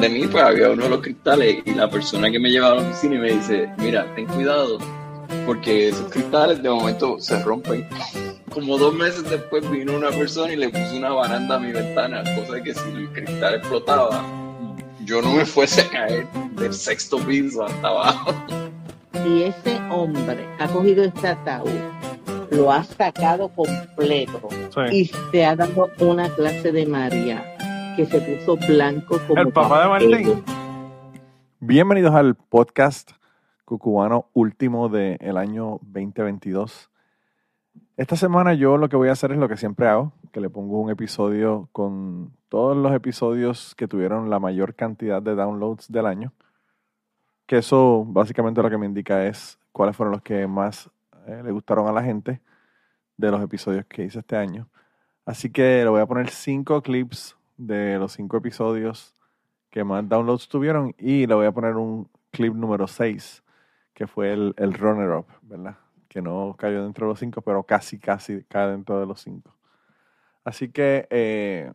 de mí pues había uno de los cristales y la persona que me llevaba a la oficina y me dice, mira, ten cuidado, porque esos cristales de momento se rompen. Como dos meses después vino una persona y le puso una baranda a mi ventana, cosa de que si el cristal explotaba, yo no me fuese a caer del sexto piso hasta abajo. Y ese hombre ha cogido este ataúd, lo ha sacado completo y se ha dado una clase de María que se puso blanco como el papá de Martín. Bienvenidos al podcast cucubano último del año 2022. Esta semana yo lo que voy a hacer es lo que siempre hago, que le pongo un episodio con todos los episodios que tuvieron la mayor cantidad de downloads del año. Que eso básicamente lo que me indica es cuáles fueron los que más eh, le gustaron a la gente de los episodios que hice este año. Así que le voy a poner cinco clips de los cinco episodios que más downloads tuvieron y le voy a poner un clip número 6, que fue el, el runner-up, ¿verdad? Que no cayó dentro de los cinco, pero casi, casi cae dentro de los cinco. Así que eh,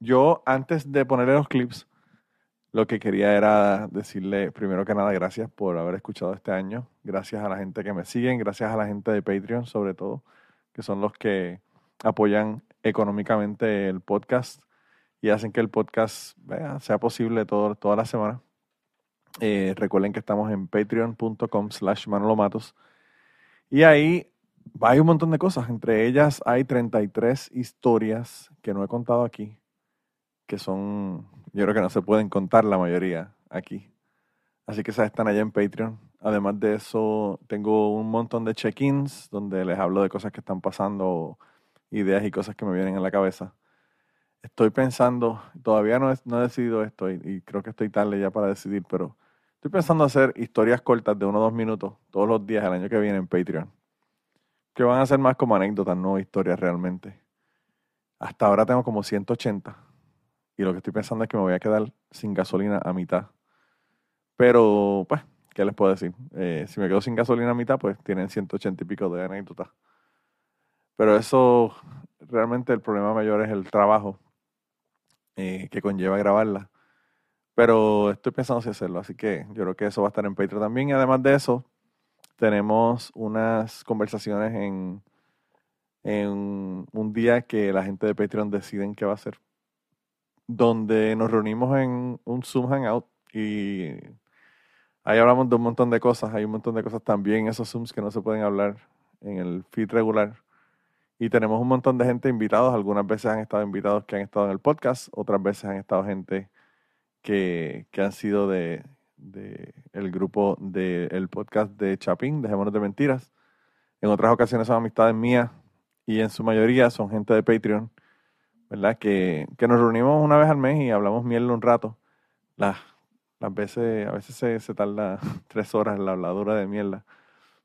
yo, antes de ponerle los clips, lo que quería era decirle, primero que nada, gracias por haber escuchado este año. Gracias a la gente que me siguen, gracias a la gente de Patreon, sobre todo, que son los que apoyan económicamente el podcast y hacen que el podcast sea posible todo, toda la semana. Eh, recuerden que estamos en patreon.com slash manolomatos. Y ahí hay un montón de cosas. Entre ellas hay 33 historias que no he contado aquí, que son, yo creo que no se pueden contar la mayoría aquí. Así que esas están allá en Patreon. Además de eso, tengo un montón de check-ins donde les hablo de cosas que están pasando, ideas y cosas que me vienen en la cabeza estoy pensando, todavía no he, decidido esto y, creo que estoy tarde ya para decidir, pero estoy pensando hacer historias cortas de uno o dos minutos todos los días el año que viene en Patreon. Que van a ser más como anécdotas, no historias realmente. Hasta ahora tengo como 180 y lo que estoy pensando es que me voy a quedar sin gasolina a mitad. Pero, pues, ¿qué les puedo decir? Eh, si me quedo sin gasolina a mitad, pues tienen 180 y pico de anécdotas. Pero eso, realmente el problema mayor es el trabajo eh, que conlleva grabarla. Pero estoy pensando si hacerlo, así que yo creo que eso va a estar en Patreon también. Y además de eso, tenemos unas conversaciones en, en un día que la gente de Patreon deciden qué va a hacer, donde nos reunimos en un Zoom Hangout y ahí hablamos de un montón de cosas. Hay un montón de cosas también en esos Zooms que no se pueden hablar en el feed regular. Y tenemos un montón de gente invitados. Algunas veces han estado invitados que han estado en el podcast, otras veces han estado gente que, han sido de, el grupo del podcast de Chapín, Dejémonos de Mentiras. En otras ocasiones son amistades mías y en su mayoría son gente de Patreon, ¿verdad? Que, nos reunimos una vez al mes y hablamos miel un rato. Las, las veces, a veces se, se tarda tres horas en la habladura de mierda,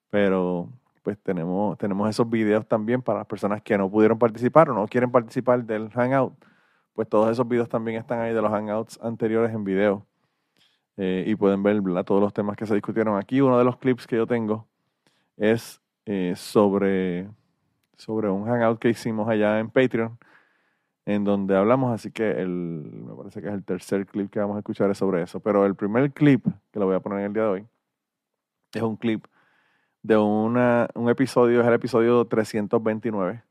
pero pues tenemos, tenemos esos videos también para las personas que no pudieron participar o no quieren participar del Hangout. Pues todos esos videos también están ahí de los Hangouts anteriores en video. Eh, y pueden ver todos los temas que se discutieron aquí. Uno de los clips que yo tengo es eh, sobre, sobre un Hangout que hicimos allá en Patreon, en donde hablamos, así que el, me parece que es el tercer clip que vamos a escuchar es sobre eso. Pero el primer clip, que lo voy a poner en el día de hoy, es un clip de una, un episodio, es el episodio 329.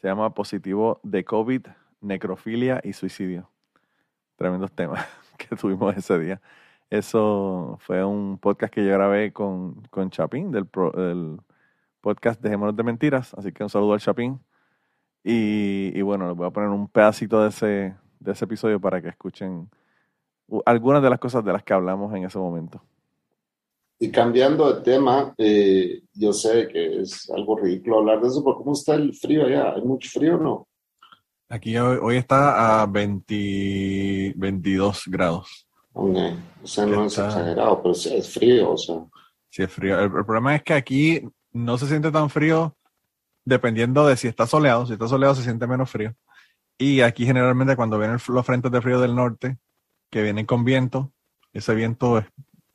Se llama Positivo de COVID, Necrofilia y Suicidio. Tremendos temas que tuvimos ese día. Eso fue un podcast que yo grabé con, con Chapín, del, del podcast Dejémonos de Mentiras. Así que un saludo al Chapín. Y, y, bueno, les voy a poner un pedacito de ese, de ese episodio para que escuchen algunas de las cosas de las que hablamos en ese momento. Y cambiando de tema, eh, yo sé que es algo ridículo hablar de eso, pero ¿cómo está el frío allá? ¿Hay mucho frío o no? Aquí hoy, está a 20, 22 grados. O sea, no es exagerado, pero sí es frío, o sea. Sí es frío. El, problema es que aquí no se siente tan frío dependiendo de si está soleado. Si está soleado se siente menos frío. Y aquí generalmente cuando vienen los frentes de frío del norte, que vienen con viento, ese viento es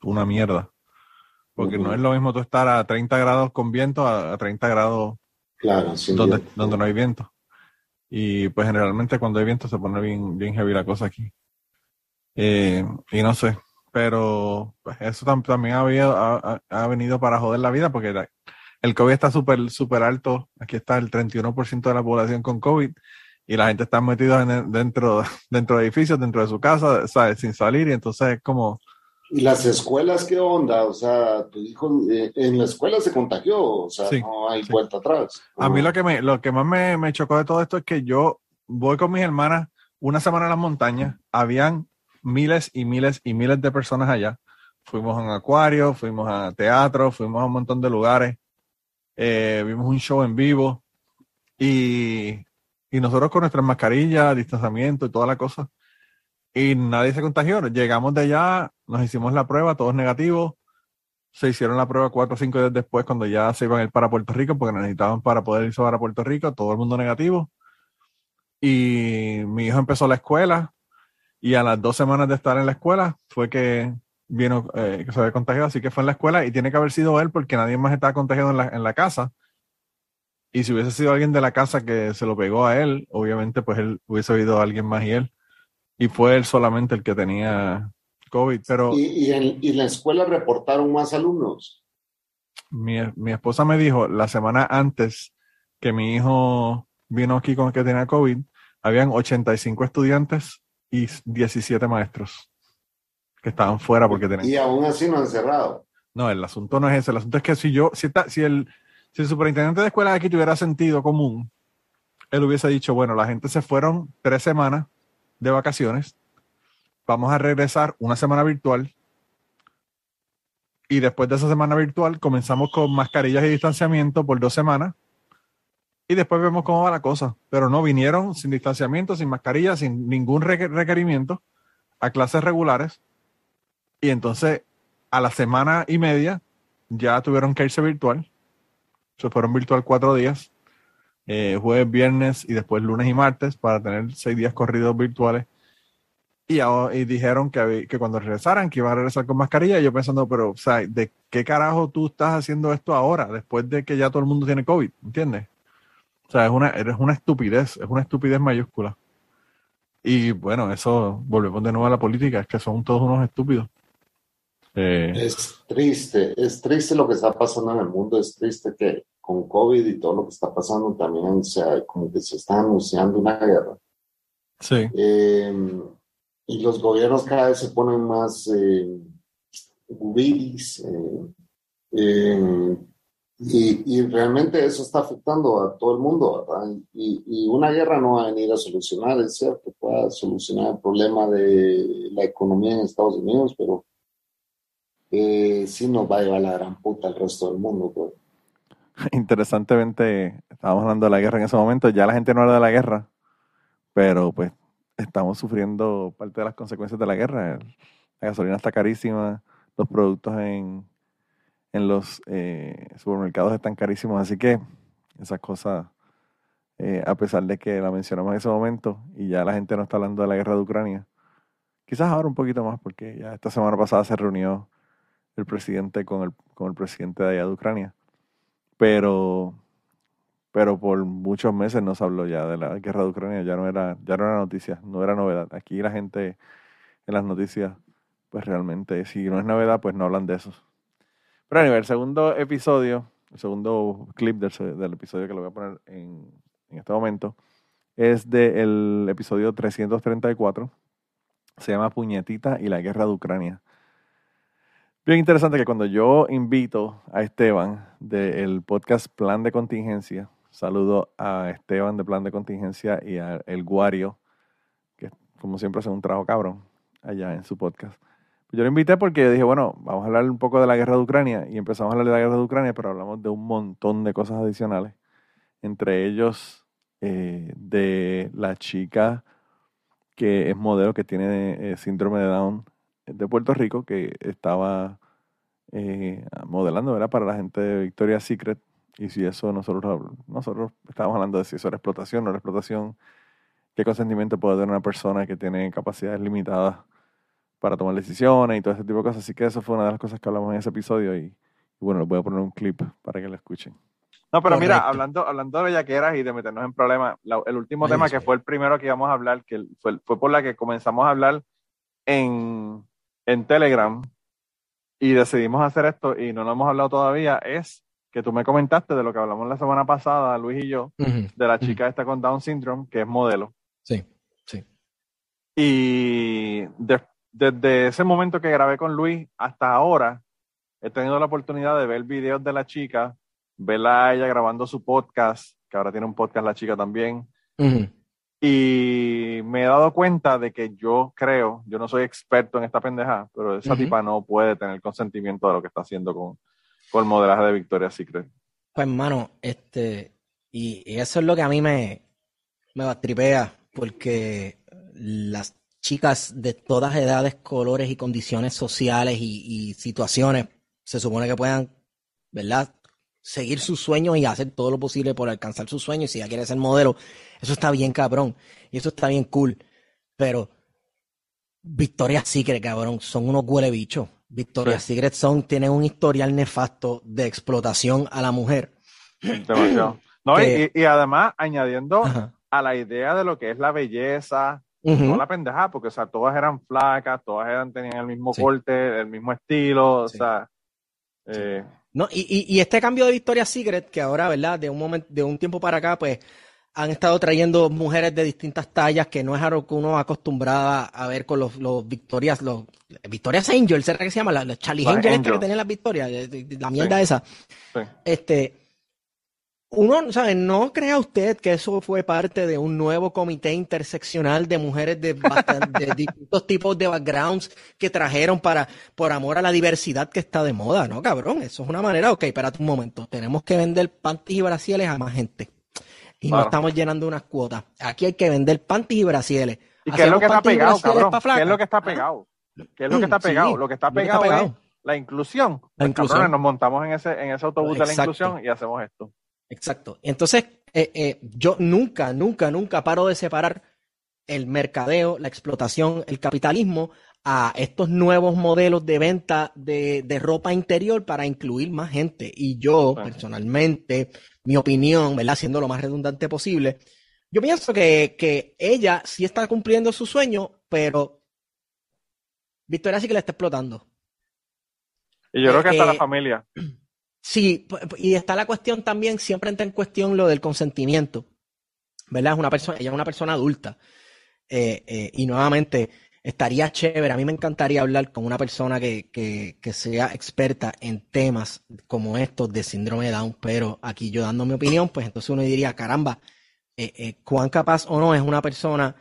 una mierda. Porque no es lo mismo tú estar a 30 grados con viento a, 30 grados claro, donde, donde no hay viento. Y pues generalmente cuando hay viento se pone bien, bien heavy la cosa aquí. Eh, y no sé, pero pues, eso también ha, ha, venido para joder la vida porque el COVID está súper súper alto. Aquí está el 31% de la población con COVID y la gente está metida dentro, dentro de edificios, dentro de su casa, ¿sabes? sin salir y entonces es como... ¿Y las escuelas qué onda? O sea, tu hijo eh, en la escuela se contagió, o sea, no hay vuelta atrás. A mí lo que, me, lo que más me, me chocó de todo esto es que yo voy con mis hermanas una semana a las montañas, habían miles y miles y miles de personas allá. Fuimos a un acuario, fuimos a teatro, fuimos a un montón de lugares, eh, vimos un show en vivo y, y nosotros con nuestras mascarillas, distanciamiento y toda la cosa. Y nadie se contagió. Llegamos de allá, nos hicimos la prueba, todos negativos. Se hicieron la prueba cuatro o cinco días después cuando ya se iban a ir para Puerto Rico porque necesitaban para poder irse para Puerto Rico, todo el mundo negativo. Y mi hijo empezó la escuela y a las dos semanas de estar en la escuela fue que vino, eh, que se había contagiado, así que fue en la escuela y tiene que haber sido él porque nadie más estaba contagiado en la, en la casa. Y si hubiese sido alguien de la casa que se lo pegó a él, obviamente pues él hubiese oído a alguien más y él. Y fue él solamente el que tenía COVID. Pero, ¿Y, y, en, y la escuela reportaron más alumnos? Mi, mi esposa me dijo la semana antes que mi hijo vino aquí con el que tenía COVID, habían 85 estudiantes y 17 maestros que estaban fuera porque tenían. Y aún así no han cerrado. No, el asunto no es ese. El asunto es que si yo, si, si, el, si el superintendente de escuela de aquí tuviera sentido común, él hubiese dicho, bueno, la gente se fueron tres semanas de vacaciones, vamos a regresar una semana virtual y después de esa semana virtual comenzamos con mascarillas y distanciamiento por dos semanas y después vemos cómo va la cosa. Pero no vinieron sin distanciamiento, sin mascarilla, sin ningún requerimiento a clases regulares. Y entonces a la semana y media ya tuvieron que irse virtual. Se fueron virtual cuatro días, eh, jueves, viernes y después lunes y martes para tener seis días corridos virtuales. Y, y dijeron que, que, cuando regresaran, que iban a regresar con mascarilla. Y yo pensando, pero, o sea, ¿de qué carajo tú estás haciendo esto ahora, después de que ya todo el mundo tiene COVID? ¿Entiendes? O sea, es una, es una estupidez, es una estupidez mayúscula. Y bueno, eso volvemos de nuevo a la política, es que son todos unos estúpidos. Eh, es triste, es triste lo que está pasando en el mundo, es triste que con COVID y todo lo que está pasando también, sea, como que se está anunciando una guerra. Sí. Eh, y los gobiernos cada vez se ponen más eh, eh, eh y, realmente eso está afectando a todo el mundo, ¿verdad? Y, una guerra no va a venir a solucionar, es cierto, que pueda solucionar el problema de la economía en Estados Unidos, pero eh, sí nos va a llevar la gran puta al resto del mundo. Pues. Interesantemente, estábamos hablando de la guerra en ese momento, ya la gente no habla de la guerra, pero pues estamos sufriendo parte de las consecuencias de la guerra. La gasolina está carísima, los productos en en los eh, supermercados están carísimos, así que esas cosas, eh, a pesar de que la mencionamos en ese momento y ya la gente no está hablando de la guerra de Ucrania, quizás ahora un poquito más, porque ya esta semana pasada se reunió el presidente con el, con el presidente de allá de Ucrania, pero, pero por muchos meses no se habló ya de la guerra de Ucrania, ya no era, ya no era noticia, no era novedad. Aquí la gente en las noticias, pues realmente, si no es novedad, pues no hablan de eso. Pero a el segundo episodio, el segundo clip del, episodio que lo voy a poner en, este momento, es del episodio 334. Se llama Puñetita y la guerra de Ucrania. Bien interesante que cuando yo invito a Esteban del podcast Plan de Contingencia, saludo a Esteban de Plan de Contingencia y a El Guario, que como siempre hace un trabajo cabrón allá en su podcast. Yo lo invité porque dije, bueno, vamos a hablar un poco de la guerra de Ucrania y empezamos a hablar de la guerra de Ucrania, pero hablamos de un montón de cosas adicionales, entre ellos eh, de la chica que es modelo, que tiene eh, síndrome de Down de Puerto Rico, que estaba eh, modelando, era para la gente de Victoria's Secret, y si eso nosotros, nosotros estábamos hablando de si eso era explotación o no era explotación, qué consentimiento puede tener una persona que tiene capacidades limitadas para tomar decisiones y todo ese tipo de cosas. Así que eso fue una de las cosas que hablamos en ese episodio y, bueno, les voy a poner un clip para que lo escuchen. No, pero mira, hablando, hablando de bellaqueras y de meternos en problemas, el último tema que fue el primero que íbamos a hablar, que fue, fue por la que comenzamos a hablar en, en Telegram y decidimos hacer esto y no lo hemos hablado todavía es que tú me comentaste de lo que hablamos la semana pasada, Luis y yo, de la chica esta con Down syndrome, que es modelo. Sí, sí. Y desde ese momento que grabé con Luis hasta ahora, he tenido la oportunidad de ver videos de la chica, verla a ella grabando su podcast, que ahora tiene un podcast la chica también. Y me he dado cuenta de que yo creo, yo no soy experto en esta pendeja, pero esa tipa no puede tener consentimiento de lo que está haciendo con, el modelaje de Victoria's Secret. Pues, hermano, este, y, eso es lo que a mí me, me tripea, porque las chicas de todas edades, colores y condiciones sociales y, situaciones se supone que puedan, ¿verdad? Seguir sus sueños y hacer todo lo posible por alcanzar sus sueños. Si ya quiere ser modelo, eso está bien cabrón. Y eso está bien cool. Pero Victoria's Secret, cabrón, son unos huele bichos. Victoria's Secret son, tienen un historial nefasto de explotación a la mujer. Demasiado. No, y, además añadiendo a la idea de lo que es la belleza, no la pendeja, porque o sea, todas eran flacas, todas eran, tenían el mismo corte, el mismo estilo, o sea. Eh, no, y, y, este cambio de Victoria's Secret, que ahora, ¿verdad? De un momento, de un tiempo para acá, pues han estado trayendo mujeres de distintas tallas, que no es algo que uno acostumbrada a ver con los, los Victorias, los Victorias Angel, ¿será que se llama? Los Charlie Angels que tenían las Victorias, la mierda esa. Este, uno, ¿sabe? No crea usted que eso fue parte de un nuevo comité interseccional de mujeres de, de distintos tipos de backgrounds que trajeron para, por amor a la diversidad que está de moda, ¿no, cabrón? Eso es una manera, ok, espérate un momento, tenemos que vender panties y brasieles a más gente y no estamos llenando unas cuotas. Aquí hay que vender panties y brasieles. ¿Y qué es lo que está pegado, cabrón? ¿Qué es lo que está pegado? ¿Qué es lo que está pegado? lo que está pegado, es la inclusión. La inclusión. nos montamos en ese, en ese autobús de la inclusión y hacemos esto. Exacto. Entonces, eh, eh, yo nunca, nunca, nunca paro de separar el mercadeo, la explotación, el capitalismo a estos nuevos modelos de venta de, de ropa interior para incluir más gente. Y yo, personalmente, mi opinión, ¿verdad? Siendo lo más redundante posible, yo pienso que, que ella sí está cumpliendo su sueño, pero Victoria sí que la está explotando. Y yo creo que está la eh, familia. Sí, y está la cuestión también, siempre entra en cuestión lo del consentimiento. ¿Verdad? Es una persona, ella es una persona adulta. Eh, eh, y nuevamente, estaría chévere. A mí me encantaría hablar con una persona que, que, sea experta en temas como estos de síndrome de Down, pero aquí yo dando mi opinión, pues entonces uno diría, caramba, eh, cuán capaz o no es una persona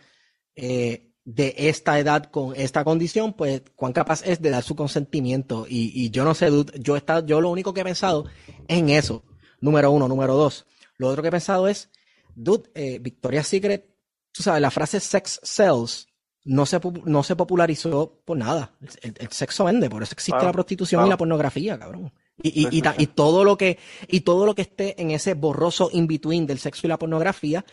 de esta edad con esta condición, pues cuán capaz es de dar su consentimiento. Y, yo no sé, yo, está, yo lo único que he pensado es en eso, número uno. Número dos, lo otro que he pensado es, dude, eh, Victoria's Secret, tú sabes, la frase sex sells no se, no se popularizó por nada. El, sexo vende, por eso existe la prostitución y la pornografía, cabrón. Y, y, y, todo lo que, y todo lo que esté en ese borroso in-between del sexo y la pornografía,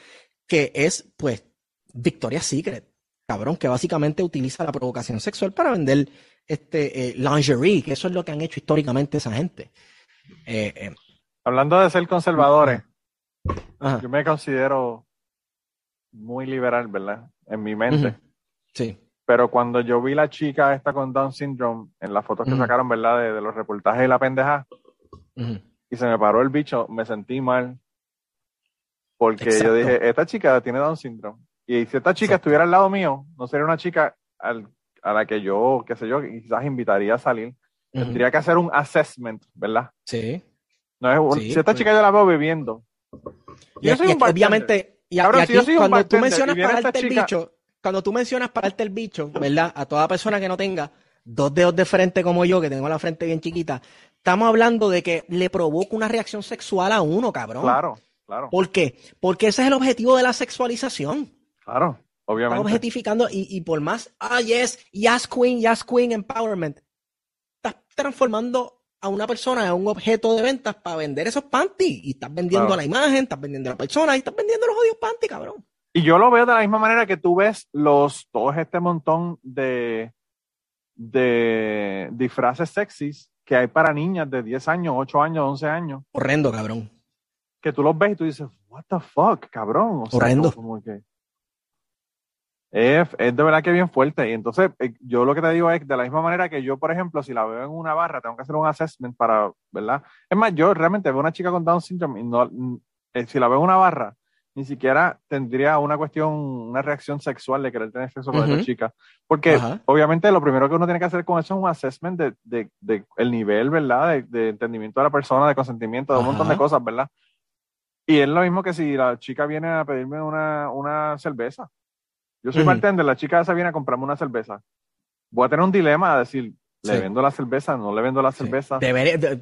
que es, pues, Victoria's Secret cabrón, que básicamente utiliza la provocación sexual para vender este eh, lingerie, que eso es lo que han hecho históricamente esa gente. Eh, eh, Hablando de ser conservadores, yo me considero muy liberal, ¿verdad? En mi mente. Sí. Pero cuando yo vi la chica esta con Down syndrome en las fotos que sacaron, ¿verdad? De, los reportajes y la pendeja, y se me paró el bicho, me sentí mal. Porque yo dije, esta chica tiene Down syndrome. Y si esta chica estuviera al lado mío, no sería una chica a la que yo, qué sé yo, quizás invitaría a salir. Tendría que hacer un assessment, ¿verdad? Sí. No es Si esta chica yo la veo viviendo. Y, yo soy un obviamente, y, aquí, cuando tú mencionas pararte el bicho, cuando tú mencionas pararte el bicho, ¿verdad? A toda persona que no tenga dos dedos de frente como yo, que tengo la frente bien chiquita, estamos hablando de que le provoca una reacción sexual a uno, cabrón. Claro, claro. ¿Por qué? Porque ese es el objetivo de la sexualización. Claro, obviamente. Estamos objetificando y, por más, ah, yes, yes queen, yes queen empowerment. Estás transformando a una persona en un objeto de ventas para vender esos panties. Y estás vendiendo la imagen, estás vendiendo a la persona y estás vendiendo los odios panties, cabrón. Y yo lo veo de la misma manera que tú ves los, todo este montón de, de disfraces sexys que hay para niñas de 10 años, 8 años, 11 años. Horrendo, cabrón. Que tú los ves y tú dices, what the fuck, cabrón. Horrendo. como que, Es, es, de verdad que bien fuerte. Y entonces, eh, yo lo que te digo es, de la misma manera que yo, por ejemplo, si la veo en una barra, tengo que hacer un assessment para, ¿verdad? Es más, yo realmente veo una chica con Down syndrome y no, eh, si la veo en una barra, ni siquiera tendría una cuestión, una reacción sexual de querer tener sexo con esa chica. Porque obviamente lo primero que uno tiene que hacer con eso es un assessment de, de, de el nivel, ¿verdad? De, entendimiento de la persona, de consentimiento, de un montón de cosas, ¿verdad? Y es lo mismo que si la chica viene a pedirme una, una cerveza. Yo soy bartender, la chica esa viene a comprarme una cerveza. Voy a tener un dilema a decir, ¿le vendo la cerveza? ¿No le vendo la cerveza?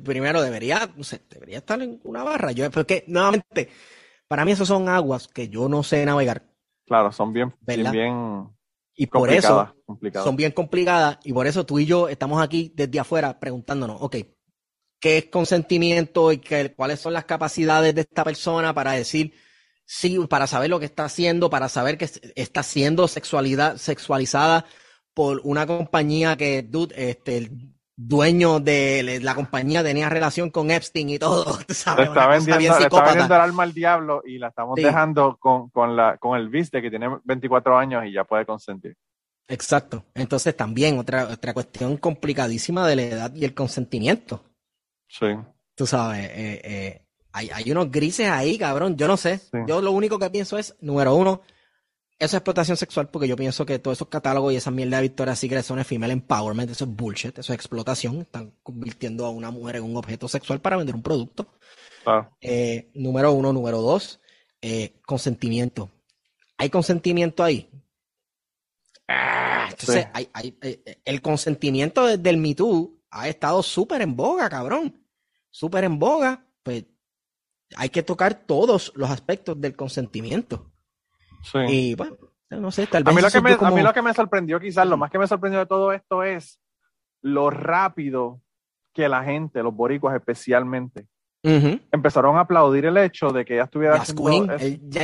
primero, debería, no sé, debería estar en una barra. Yo, porque, nuevamente, para mí esos son aguas que yo no sé navegar. Claro, son bien, bien, y por eso son bien complicadas y por eso tú y yo estamos aquí desde afuera preguntándonos, ok, ¿qué es consentimiento y qué, cuáles son las capacidades de esta persona para decir sí, para saber lo que está haciendo, para saber que está siendo sexualidad, sexualizada por una compañía que, dude, este, dueño de la compañía tenía relación con Epstein y todo. ¿sabes? Está, vendiendo, está vendiendo el alma al diablo y la estamos dejando con, con, la, con el viste que tiene 24 años y ya puede consentir. Exacto. Entonces también otra, otra cuestión complicadísima de la edad y el consentimiento. Sí. Tú sabes, eh, eh, hay, unos grises ahí, cabrón. Yo no sé. Yo lo único que pienso es, número uno, eso es explotación sexual, porque yo pienso que todos esos catálogos y esa mierda de Victoria's Secret son female empowerment, eso es bullshit, eso es explotación. Están convirtiendo a una mujer en un objeto sexual para vender un producto. Eh, número uno, número dos, eh, consentimiento. ¿Hay consentimiento ahí? Ah, entonces, eh, el consentimiento desde el Me Too ha estado súper en boga, cabrón. Súper en boga. Pues hay que tocar todos los aspectos del consentimiento. Sí. Y bueno, no sé, tal vez. A mí, lo que me, a mí lo que me sorprendió, quizás, lo más que me sorprendió de todo esto es lo rápido que la gente, los boricuas especialmente, empezaron a aplaudir el hecho de que ella estuviera haciendo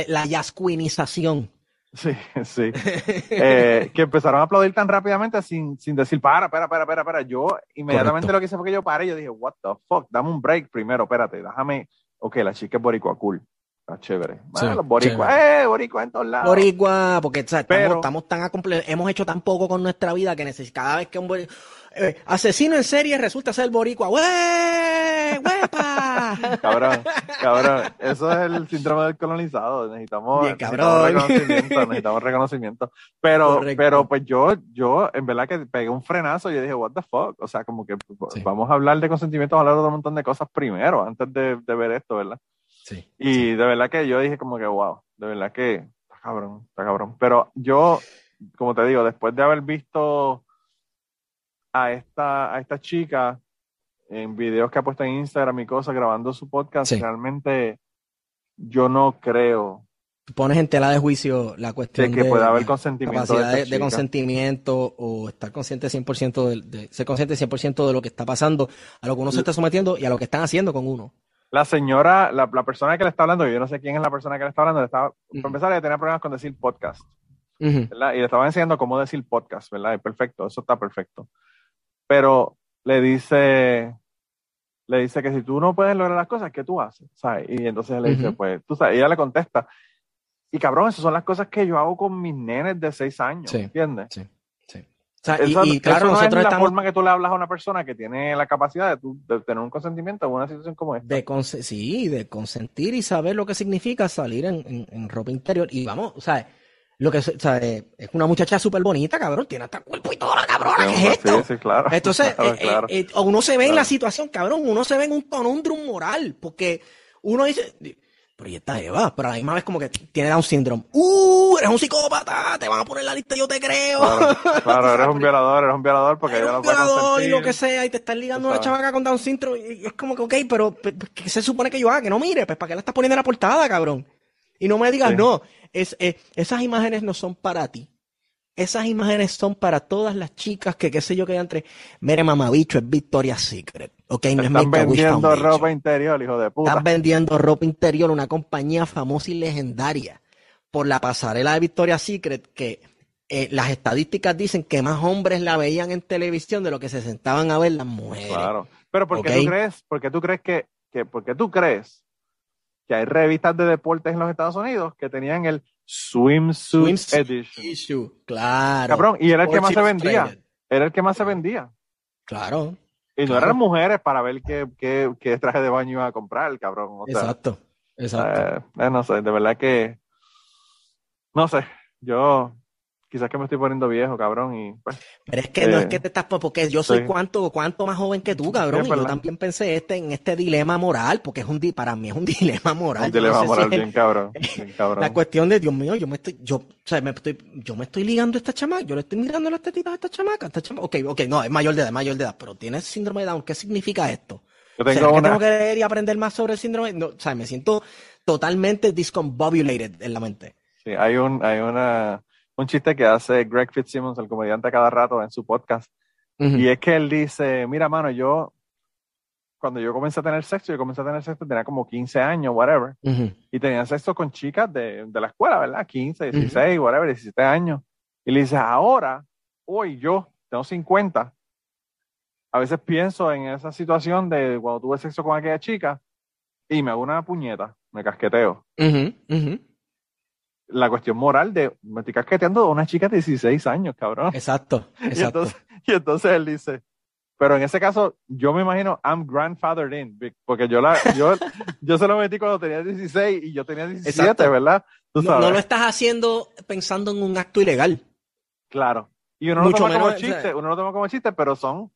la yasquinización. Sí, sí. Eh, que empezaron a aplaudir tan rápidamente sin, sin decir, para, para, para, para, para. Yo inmediatamente lo que hice fue que yo paré y yo dije, what the fuck, dame un break primero, espérate, déjame ok, la chica es boricua, cool. Está chévere. Bueno, los boricuas, eh, boricua en todos lados. Boricua, porque estamos, tan hemos hecho tan poco con nuestra vida que cada vez que un boricua, eh, asesino en serie resulta ser boricua, ¡Wey! ¡Huepa! cabrón, cabrón, eso es el síndrome del colonizado, necesitamos, reconocimiento, necesitamos reconocimiento. Pero, pero pues yo, yo, en verdad que pegué un frenazo y yo dije, what the fuck, o sea, como que pues, vamos a hablar de consentimiento, vamos a hablar de un montón de cosas primero, antes de, de ver esto, ¿verdad? Y de verdad que yo dije como que, wow, de verdad que está cabrón, está cabrón. Pero yo, como te digo, después de haber visto a esta, a esta chica en videos que ha puesto en Instagram y cosas, grabando su podcast, realmente yo no creo. Pones en tela de juicio la cuestión de que pueda haber consentimiento capacidad de, consentimiento o estar consciente 100% de, ser consciente 100% de lo que está pasando, a lo que uno se está sometiendo y a lo que están haciendo con uno la señora, la, persona que le está hablando, yo no sé quién es la persona que le está hablando, le estaba, para empezar, ella tenía problemas con decir podcast, ¿verdad? Y le estaba enseñando cómo decir podcast, ¿verdad? perfecto, eso está perfecto. Pero le dice, le dice que si tú no puedes lograr las cosas, ¿qué tú haces? ¿Sabes? Y entonces le dice, pues, tú sabes, y ella le contesta, y cabrón, esas son las cosas que yo hago con mis nenes de seis años, ¿entiendes? Sí y, claro, nosotros es la forma que tú le hablas a una persona que tiene la capacidad de, tener un consentimiento en una situación como esta. De sí, de consentir y saber lo que significa salir en, ropa interior. Y vamos, o sea, lo que es una muchacha súper bonita, cabrón, tiene hasta cuerpo y toda la cabrona, ¿qué es esto? Sí, claro. Entonces, eh, eh, eh, uno se ve en la situación, cabrón, uno se ve en un conundrum moral, porque uno dice, pero y esta Eva, pero a la misma vez como que tiene Down syndrome. ¡Uh! Eres un psicópata, te van a poner la lista, yo te creo. Claro, eres un violador, eres un violador porque eres un violador y lo que sea, y te están ligando a una chavaca con Down syndrome. Y es como que, ok, pero ¿qué se supone que yo haga? Que no mire, pues ¿para qué la estás poniendo en la portada, cabrón? Y no me digas, no, es, eh, esas imágenes no son para ti. Esas imágenes son para todas las chicas que, qué sé yo, que entre. Mire, mamabicho, es Victoria's Secret. Ok, no es Están vendiendo ropa interior, hijo de puta. Están vendiendo ropa interior, una compañía famosa y legendaria. Por la pasarela de Victoria's Secret, que eh, las estadísticas dicen que más hombres la veían en televisión de lo que se sentaban a ver las mujeres. Claro. Pero ¿por qué tú crees? Porque tú crees que, que, porque tú crees que hay revistas de deportes en los Estados Unidos que tenían el Swimsuit, Edition. Claro. Cabrón, y era el que más se vendía. Era el que más se vendía. Claro. Y no eran mujeres para ver qué, qué, qué, traje de baño iba a comprar el cabrón. exacto, exacto. Eh, eh, no sé, de verdad que. No sé, yo quizás que me estoy poniendo viejo, cabrón, y pues, Pero es que no es eh, que te estás, porque yo soy cuánto, cuánto más joven que tú, cabrón, y yo también pensé este, en este dilema moral, porque es un, para mí es un dilema moral. Un dilema moral bien, cabrón, La cuestión de, Dios mío, yo me estoy, yo, o sea, me estoy, yo me estoy ligando a esta chamaca, yo le estoy mirando las tetitas a esta chamaca, esta chamaca, ok, ok, no, es mayor de edad, mayor de edad, pero tiene síndrome de Down, ¿qué significa esto? Yo tengo, que tengo que leer y aprender más sobre el síndrome? No, o sea, me siento totalmente discombobulated en la mente. Sí, hay un, hay una, un chiste que hace Greg Fitzsimmons, el comediante, cada rato en su podcast. Y es que él dice, mira, mano, yo, cuando yo comencé a tener sexo, yo comencé a tener sexo, tenía como 15 años, whatever. Y tenía sexo con chicas de, de la escuela, ¿verdad? 15, 16, whatever, 17 años. Y le dice, ahora, hoy yo tengo 50. A veces pienso en esa situación de cuando tuve sexo con aquella chica y me hago una puñeta, me casqueteo la cuestión moral de me estoy casqueteando a una chica de 16 años, cabrón. Exacto, exacto. Y entonces, él dice, pero en ese caso, yo me imagino I'm grandfathered in, porque yo la, yo, yo se lo metí cuando tenía 16 y yo tenía 17, ¿verdad? No, lo estás haciendo pensando en un acto ilegal. Claro. Y uno lo toma como chiste, uno lo toma como chiste, pero son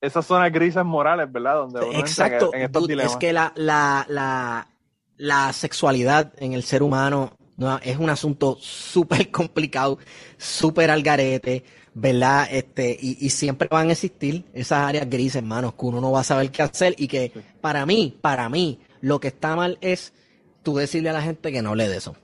esas zonas grises morales, ¿verdad? Donde uno Exacto. En, estos dilemas. Es que la, la, la, la sexualidad en el ser humano no, es un asunto súper complicado, súper al garete, ¿verdad? Este, y, siempre van a existir esas áreas grises, hermanos, que uno no va a saber qué hacer y que para mí, para mí, lo que está mal es tú decirle a la gente que no le de eso.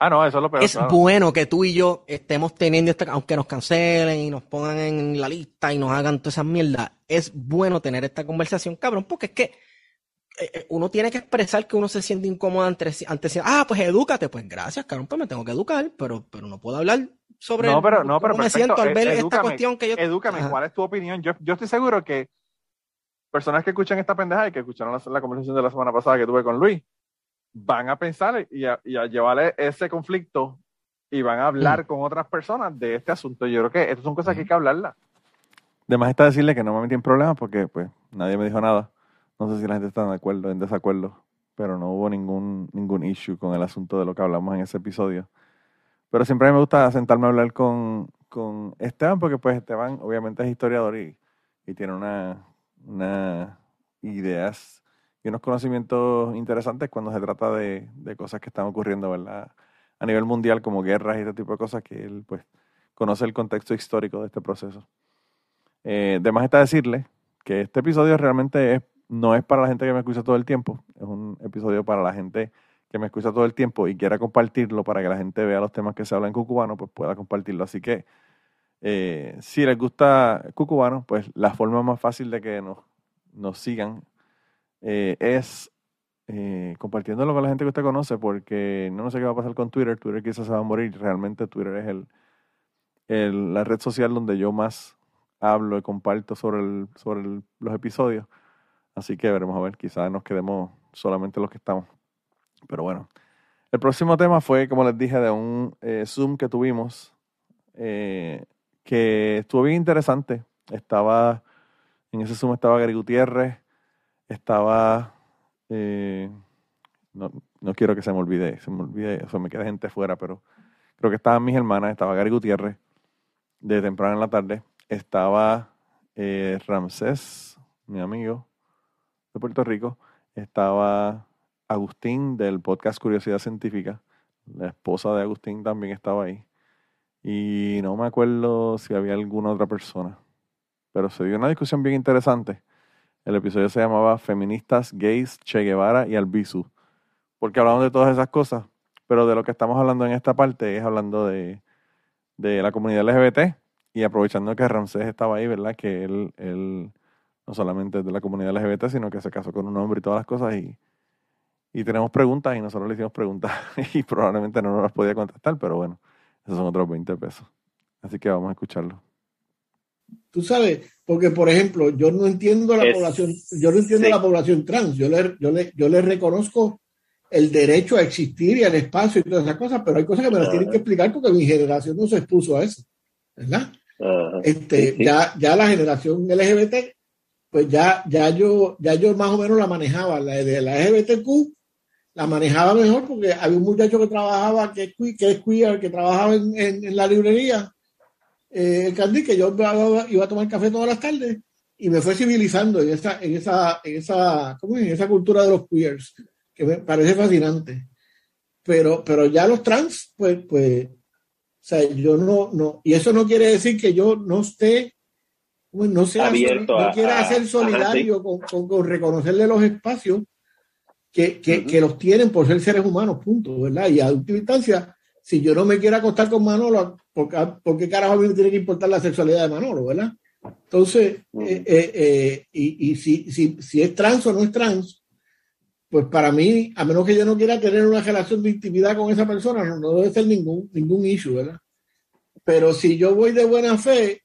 Ah, no, eso es lo peor. Es bueno que tú y yo estemos teniendo esta, aunque nos cancelen y nos pongan en la lista y nos hagan todas esas mierdas, es bueno tener esta conversación, cabrón, porque es que uno tiene que expresar que uno se siente incómodo ante, ante ah, pues edúcate, pues gracias, cabrón, pues me tengo que educar, pero, pero no puedo hablar sobre no, pero, no, pero me siento al ver esta cuestión que yo... Edúcame, ¿cuál es tu opinión? Yo, yo estoy seguro que personas que escuchan esta pendeja y que escucharon la, conversación de la semana pasada que tuve con Luis, van a pensar y a, y a llevarle ese conflicto y van a hablar mm. con otras personas de este asunto. Yo creo que estas son cosas que hay que hablarlas. Además está decirle que no me metí en problemas porque pues nadie me dijo nada. No sé si la gente está de acuerdo, en desacuerdo, pero no hubo ningún, ningún issue con el asunto de lo que hablamos en ese episodio. Pero siempre me gusta sentarme a hablar con, con Esteban, porque pues Esteban obviamente es historiador y, y tiene una, una ideas y unos conocimientos interesantes cuando se trata de, de, cosas que están ocurriendo, ¿verdad? A nivel mundial, como guerras y este tipo de cosas, que él pues conoce el contexto histórico de este proceso. Eh, de más está decirle que este episodio realmente es no es para la gente que me escucha todo el tiempo, es un episodio para la gente que me escucha todo el tiempo y quiera compartirlo para que la gente vea los temas que se hablan en cucubano, pues pueda compartirlo. Así que eh, si les gusta cucubano, pues la forma más fácil de que nos, sigan eh, es eh, compartiéndolo con la gente que usted conoce, porque no, sé qué va a pasar con Twitter. Twitter quizás se va a morir. Realmente Twitter es el, la red social donde yo más hablo y comparto sobre los episodios. Así que veremos a ver, quizás nos quedemos solamente los que estamos. Pero bueno, el próximo tema fue, como les dije, de un eh, Zoom que tuvimos, eh, que estuvo bien interesante. Estaba, en ese Zoom estaba Gary Gutiérrez, estaba, eh, no, quiero que se me olvide, se me olvide, o me quede gente fuera, pero creo que estaban mis hermanas, estaba Gary Gutiérrez, de temprano en la tarde, estaba Ramsés, mi amigo, de Puerto Rico, estaba Agustín del podcast Curiosidad Científica. La esposa de Agustín también estaba ahí. Y no me acuerdo si había alguna otra persona. Pero se dio una discusión bien interesante. El episodio se llamaba Feministas, Gays, Che Guevara y Albizu. Porque hablamos de todas esas cosas. Pero de lo que estamos hablando en esta parte es hablando de, de la comunidad LGBT. Y aprovechando que Ramsés estaba ahí, ¿verdad? Que él, no solamente de la comunidad LGBT, sino que se casó con un hombre y todas las cosas. Y, y tenemos preguntas y nosotros le hicimos preguntas y probablemente no nos las podía contestar, pero bueno, esos son otros 20 pesos. Así que vamos a escucharlo. Tú sabes, porque por ejemplo, yo no entiendo la población, yo no entiendo la población trans, yo le, yo le, yo le reconozco el derecho a existir y al espacio y todas esas cosas, pero hay cosas que me las tienen que explicar porque mi generación no se expuso a eso, ¿verdad? este, ya, ya la generación LGBT, pues ya, ya yo, ya yo más o menos la manejaba, la de la LGBTQ la manejaba mejor porque había un muchacho que trabajaba, que es, que es queer, que trabajaba en, en, la librería, eh, Candy, que yo iba a tomar café todas las tardes y me fue civilizando en esa, en esa, en esa, ¿cómo en esa cultura de los queers que me parece fascinante. Pero, pero ya los trans, pues, pues, o sea, yo no, no, y eso no quiere decir que yo no esté, no sea, Abierto no quiera ser solidario con, con, reconocerle los espacios que, que, que, los tienen por ser seres humanos, punto, ¿verdad? Y a última instancia, si yo no me quiero acostar con Manolo, ¿por, por qué carajo a mí me tiene que importar la sexualidad de Manolo, ¿verdad? Entonces, eh, eh, eh, y, y si, si, si es trans o no es trans, pues para mí, a menos que yo no quiera tener una relación de intimidad con esa persona, no, debe ser ningún, ningún issue, ¿verdad? Pero si yo voy de buena fe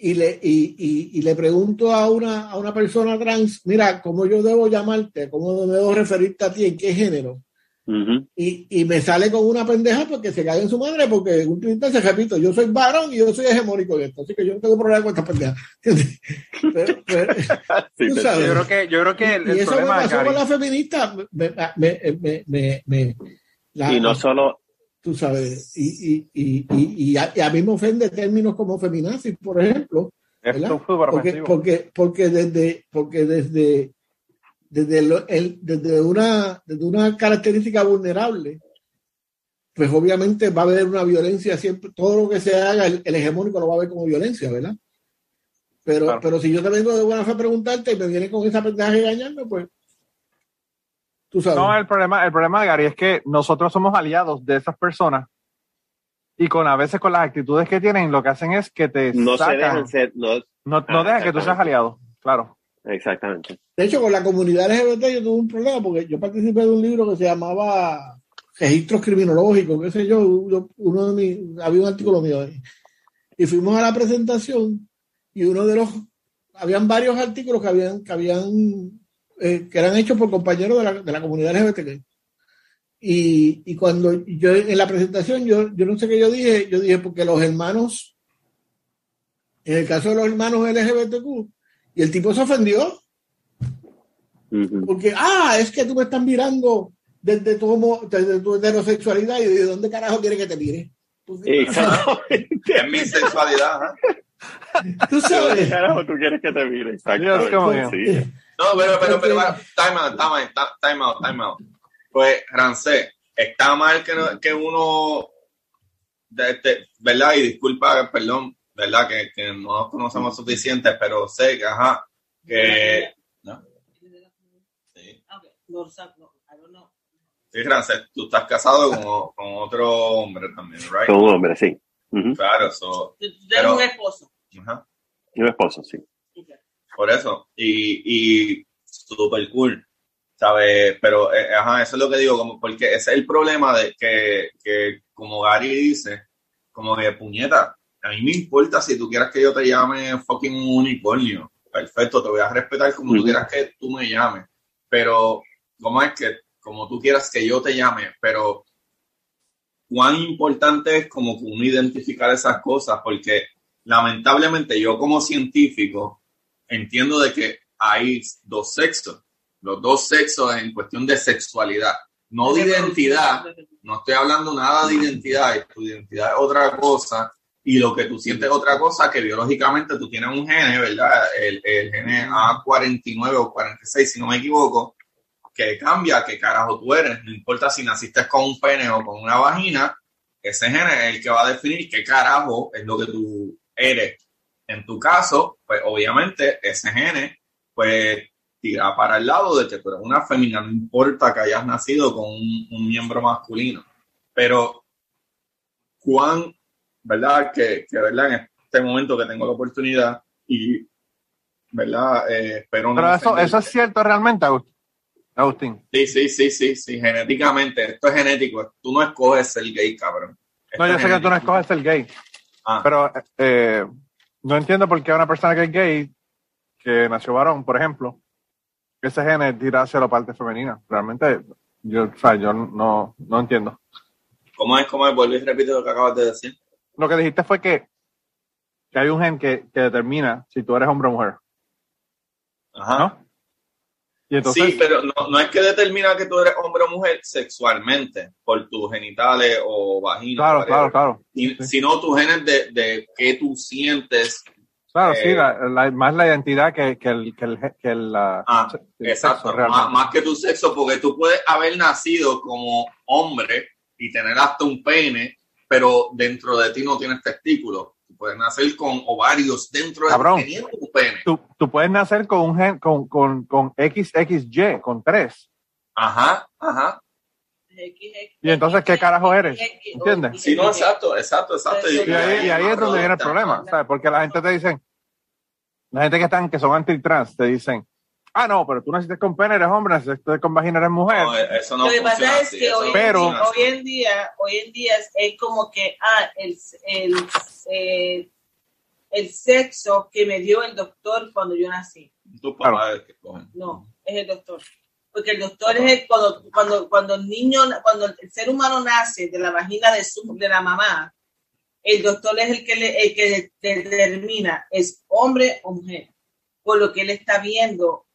y le, y, y, le pregunto a una, a una persona trans, mira, ¿cómo yo debo llamarte? ¿Cómo debo referirte a ti? ¿En qué género? y, y, me sale con una pendeja porque se cae en su madre, porque un se repito, yo soy varón y yo soy hegemónico de esto, así que yo no tengo problema con esta pendeja. Pero, pero, sí, sabes, yo creo que, yo creo que el, y eso problema me pasó con la feminista, me, me, me, me la, y no solo tú sabes, y, y, y, y, a, y a mí me ofende términos como feminazis, por ejemplo. Porque, porque, porque desde, porque desde desde, el, desde, una, desde una característica vulnerable, pues obviamente va a haber una violencia siempre, todo lo que se haga, el, hegemónico lo va a ver como violencia, ¿verdad? Pero, pero si yo te vengo de buena fe a preguntarte y me viene con esa pendeja engañando, pues tú sabes. No, el problema, el problema, Gary, es que nosotros somos aliados de esas personas y con a veces con las actitudes que tienen, lo que hacen es que te no se dejan ser, no, no, no dejan que tú seas aliado, claro. Exactamente. De hecho, con la comunidad LGBT yo tuve un problema porque yo participé de un libro que se llamaba Registros Criminológicos, qué sé yo, uno de mis, había un artículo mío ahí. Y fuimos a la presentación y uno de los, habían varios artículos que habían, que habían, eh, que eran hechos por compañeros de la, de la comunidad LGBT. Y, y, cuando yo en la presentación, yo, yo no sé qué yo dije, yo dije porque los hermanos, en el caso de los hermanos LGBTQ, y el tipo se ofendió. Porque, ah, es que tú me estás mirando desde tu, desde tu heterosexualidad y de dónde carajo quiere que te mire. Exactamente. es mi sexualidad. Tú sabes. carajo tú quieres que te mire? Exactamente. No, pero, pero, pero, time out, time out, time out, time out. Pues, Rancé, está mal que, que uno, ¿verdad? Y disculpa, perdón, ¿verdad? Que, que no nos conocemos suficientes, pero sé que, ajá, que... ¿no? Sí. Sí, Frances, tú estás casado con, con, otro hombre también, ¿right? Con un hombre, sí. Claro, so, pero, un esposo. Ajá. Un esposo, sí. Por eso, y, y super cool, ¿sabes? Pero, eh, ajá, eso es lo que digo, como porque ese es el problema de que, que como Gary dice, como que puñeta, a mí me importa si tú quieras que yo te llame fucking unicornio. Perfecto, te voy a respetar como tú quieras que tú me llames. Pero, ¿cómo es que, como tú quieras que yo te llame? Pero, cuán importante es como uno identificar esas cosas, porque lamentablemente yo como científico entiendo de que hay dos sexos, los dos sexos en cuestión de sexualidad, no de identidad. No estoy hablando nada de identidad, tu identidad es otra cosa y lo que tú sientes es otra cosa, que biológicamente tú tienes un gene, ¿verdad? El, el gene A49 o 46, si no me equivoco, que cambia qué carajo tú eres. No importa si naciste con un pene o con una vagina, ese gene es el que va a definir qué carajo es lo que tú eres. En tu caso, pues obviamente ese gene, pues tira para el lado de que tú eres una femina, no importa que hayas nacido con un, un miembro masculino. Pero, ¿cuán ¿verdad? Que, que, ¿verdad? En este momento que tengo la oportunidad y, ¿verdad? Eh, espero Pero eso, eso es cierto realmente, Agustín. Sí, sí, sí, sí, sí, genéticamente. Esto es genético. Tú no escoges ser gay, cabrón. no, yo sé que tú no escoges ser gay. Ah. Pero eh, no entiendo por qué una persona que es gay, que nació varón, por ejemplo, ese gene tira hacia la parte femenina. Realmente Yo, o sea, yo no, no entiendo. ¿Cómo es? ¿Cómo es? Vuelve y repite lo que acabas de decir. Lo que dijiste fue que, que hay un gen que, que determina si tú eres hombre o mujer. Ajá. ¿No? Sí, pero no, es que determina que tú eres hombre o mujer sexualmente, por tus genitales o vagina. Claro, claro, claro. Sino tus genes de, de qué tú sientes. Claro, sí, eh, más la identidad que, que el, que el, que el, ah, exacto, más, más, que tu sexo, porque tú puedes haber nacido como hombre y tener hasta un pene, pero dentro de ti no tienes testículos puedes nacer con ovarios dentro de Cabrón, tu pene. Tú, tú, puedes nacer con un gen, con, con, con XXY, con tres. Ajá, ajá. Y entonces, ¿qué carajo eres? ¿Entiendes? Sí, no, exacto, exacto, exacto. Y ahí, y ahí es donde viene el problema, ¿sabes? Porque la gente te dice, la gente que están, que son anti-trans, te dicen, Ah, no, pero tú naciste con pene, eres hombre, naciste con vagina, eres mujer. No, eso no Lo que pasa es que hoy, pero, en día, hoy, en día, hoy en día es, como que, ah, el, el, eh, el, sexo que me dio el doctor cuando yo nací. Tu papá es que No, es el doctor. Porque el doctor es el, cuando, cuando, cuando el niño, cuando el ser humano nace de la vagina de, su, de la mamá, el doctor es el que, le, el que determina es hombre o mujer, por lo que él está viendo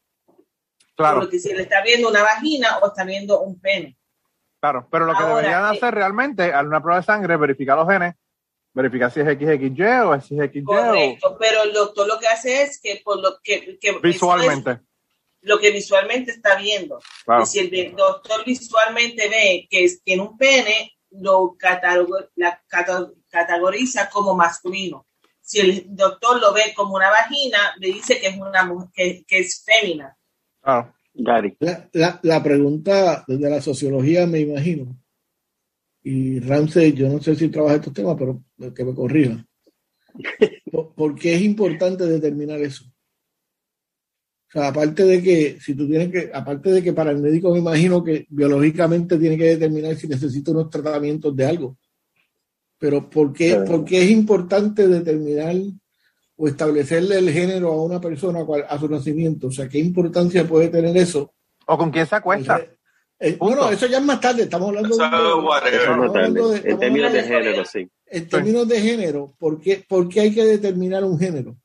Claro. Porque si él está viendo una vagina o está viendo un pene. Claro, pero lo que deberían eh, hacer realmente al una prueba de sangre verificar los genes, verificar si es XXY o si es XY. Correcto, pero el doctor lo que hace es que por lo que, visualmente. lo que visualmente está viendo. Y si el doctor visualmente ve que tiene un pene, lo categoriza como masculino. Si el doctor lo ve como una vagina, le dice que es una mujer, que, que es fémina. Ah, Gary. La, la, pregunta desde la sociología, me imagino, y Ramsey, yo no sé si trabaja estos temas, pero que me corrija. ¿Por, qué es importante determinar eso? O sea, aparte de que, si tú tienes que, aparte de que para el médico me imagino que biológicamente tiene que determinar si necesita unos tratamientos de algo. Pero ¿por qué, ¿por qué es importante determinar o establecerle el género a una persona a su nacimiento. O sea, ¿qué importancia puede tener eso? O con quién se acuesta. Eh, bueno, eso ya es más tarde, estamos hablando, de, en términos de, género, sí. En términos de género, ¿por qué, ¿por qué hay que determinar un género?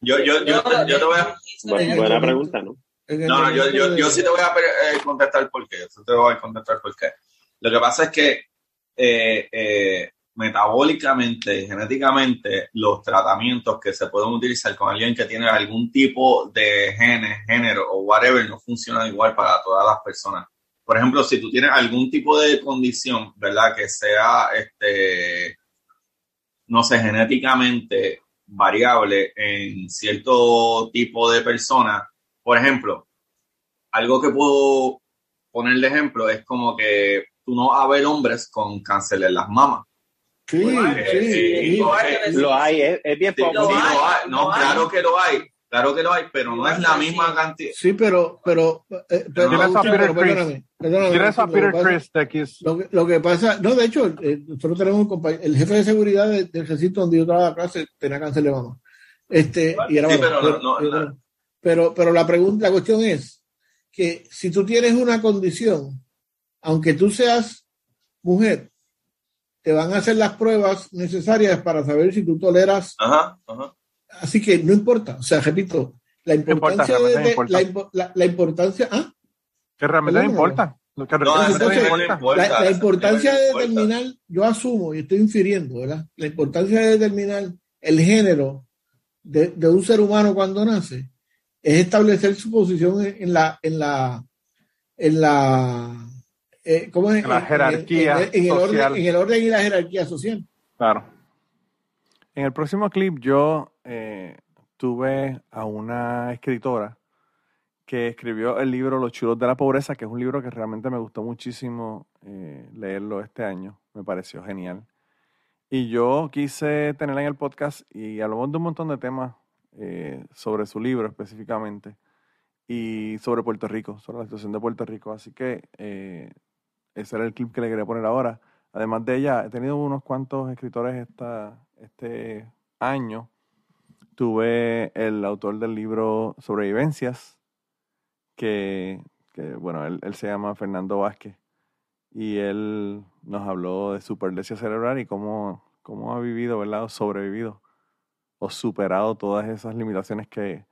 Yo, yo, yo, yo te voy a... buena pregunta, ¿no? No, yo, yo, yo, sí te voy a eh, contestar por qué. Yo te voy a contestar por qué. Lo que pasa es que eh, eh, metabólicamente, genéticamente, los tratamientos que se pueden utilizar con alguien que tiene algún tipo de genes, género o whatever no funcionan igual para todas las personas. Por ejemplo, si tú tienes algún tipo de condición, ¿verdad? Que sea, este, no sé, genéticamente variable en cierto tipo de persona. Por ejemplo, algo que puedo poner de ejemplo es como que tú no vas a ver hombres con cáncer en las mamas Sí, sí, Lo hay, es, bien poco. no, claro que lo hay. Claro que lo hay, pero no es la misma cantidad. Sí, pero, pero, eh, pero, perdóname, Lo, que pasa, no, de hecho, eh, nosotros tenemos un el jefe de seguridad del, ejército donde yo trabajaba clase tenía cáncer de mama. Este, y era pero, pero, pero, la pregunta, la cuestión es que si tú tienes una condición, aunque tú seas mujer, te van a hacer las pruebas necesarias para saber si tú toleras. Ajá, ajá. Así que no importa, o sea, repito, la importancia de, La, importancia, ¿ah? Que realmente no importa. la, importancia de determinar, yo asumo y estoy infiriendo, ¿verdad? La importancia de determinar el género de, de un ser humano cuando nace es establecer su posición en la, en la, en la eh, ¿cómo es? La jerarquía en, el orden, en, el orden, y la jerarquía social. Claro. En el próximo clip yo eh, tuve a una escritora que escribió el libro Los chulos de la pobreza, que es un libro que realmente me gustó muchísimo eh, leerlo este año, me pareció genial. Y yo quise tenerla en el podcast y hablamos de un montón de temas sobre su libro específicamente y sobre Puerto Rico, sobre la situación de Puerto Rico. Así que ese era el clip que le quería poner ahora. Además de ella, he tenido unos cuantos escritores esta, este año. Tuve el autor del libro Sobrevivencias, que, bueno, él, se llama Fernando Vázquez, y él nos habló de su perlesia cerebral y cómo, cómo ha vivido, ¿verdad? O sobrevivido o superado todas esas limitaciones que,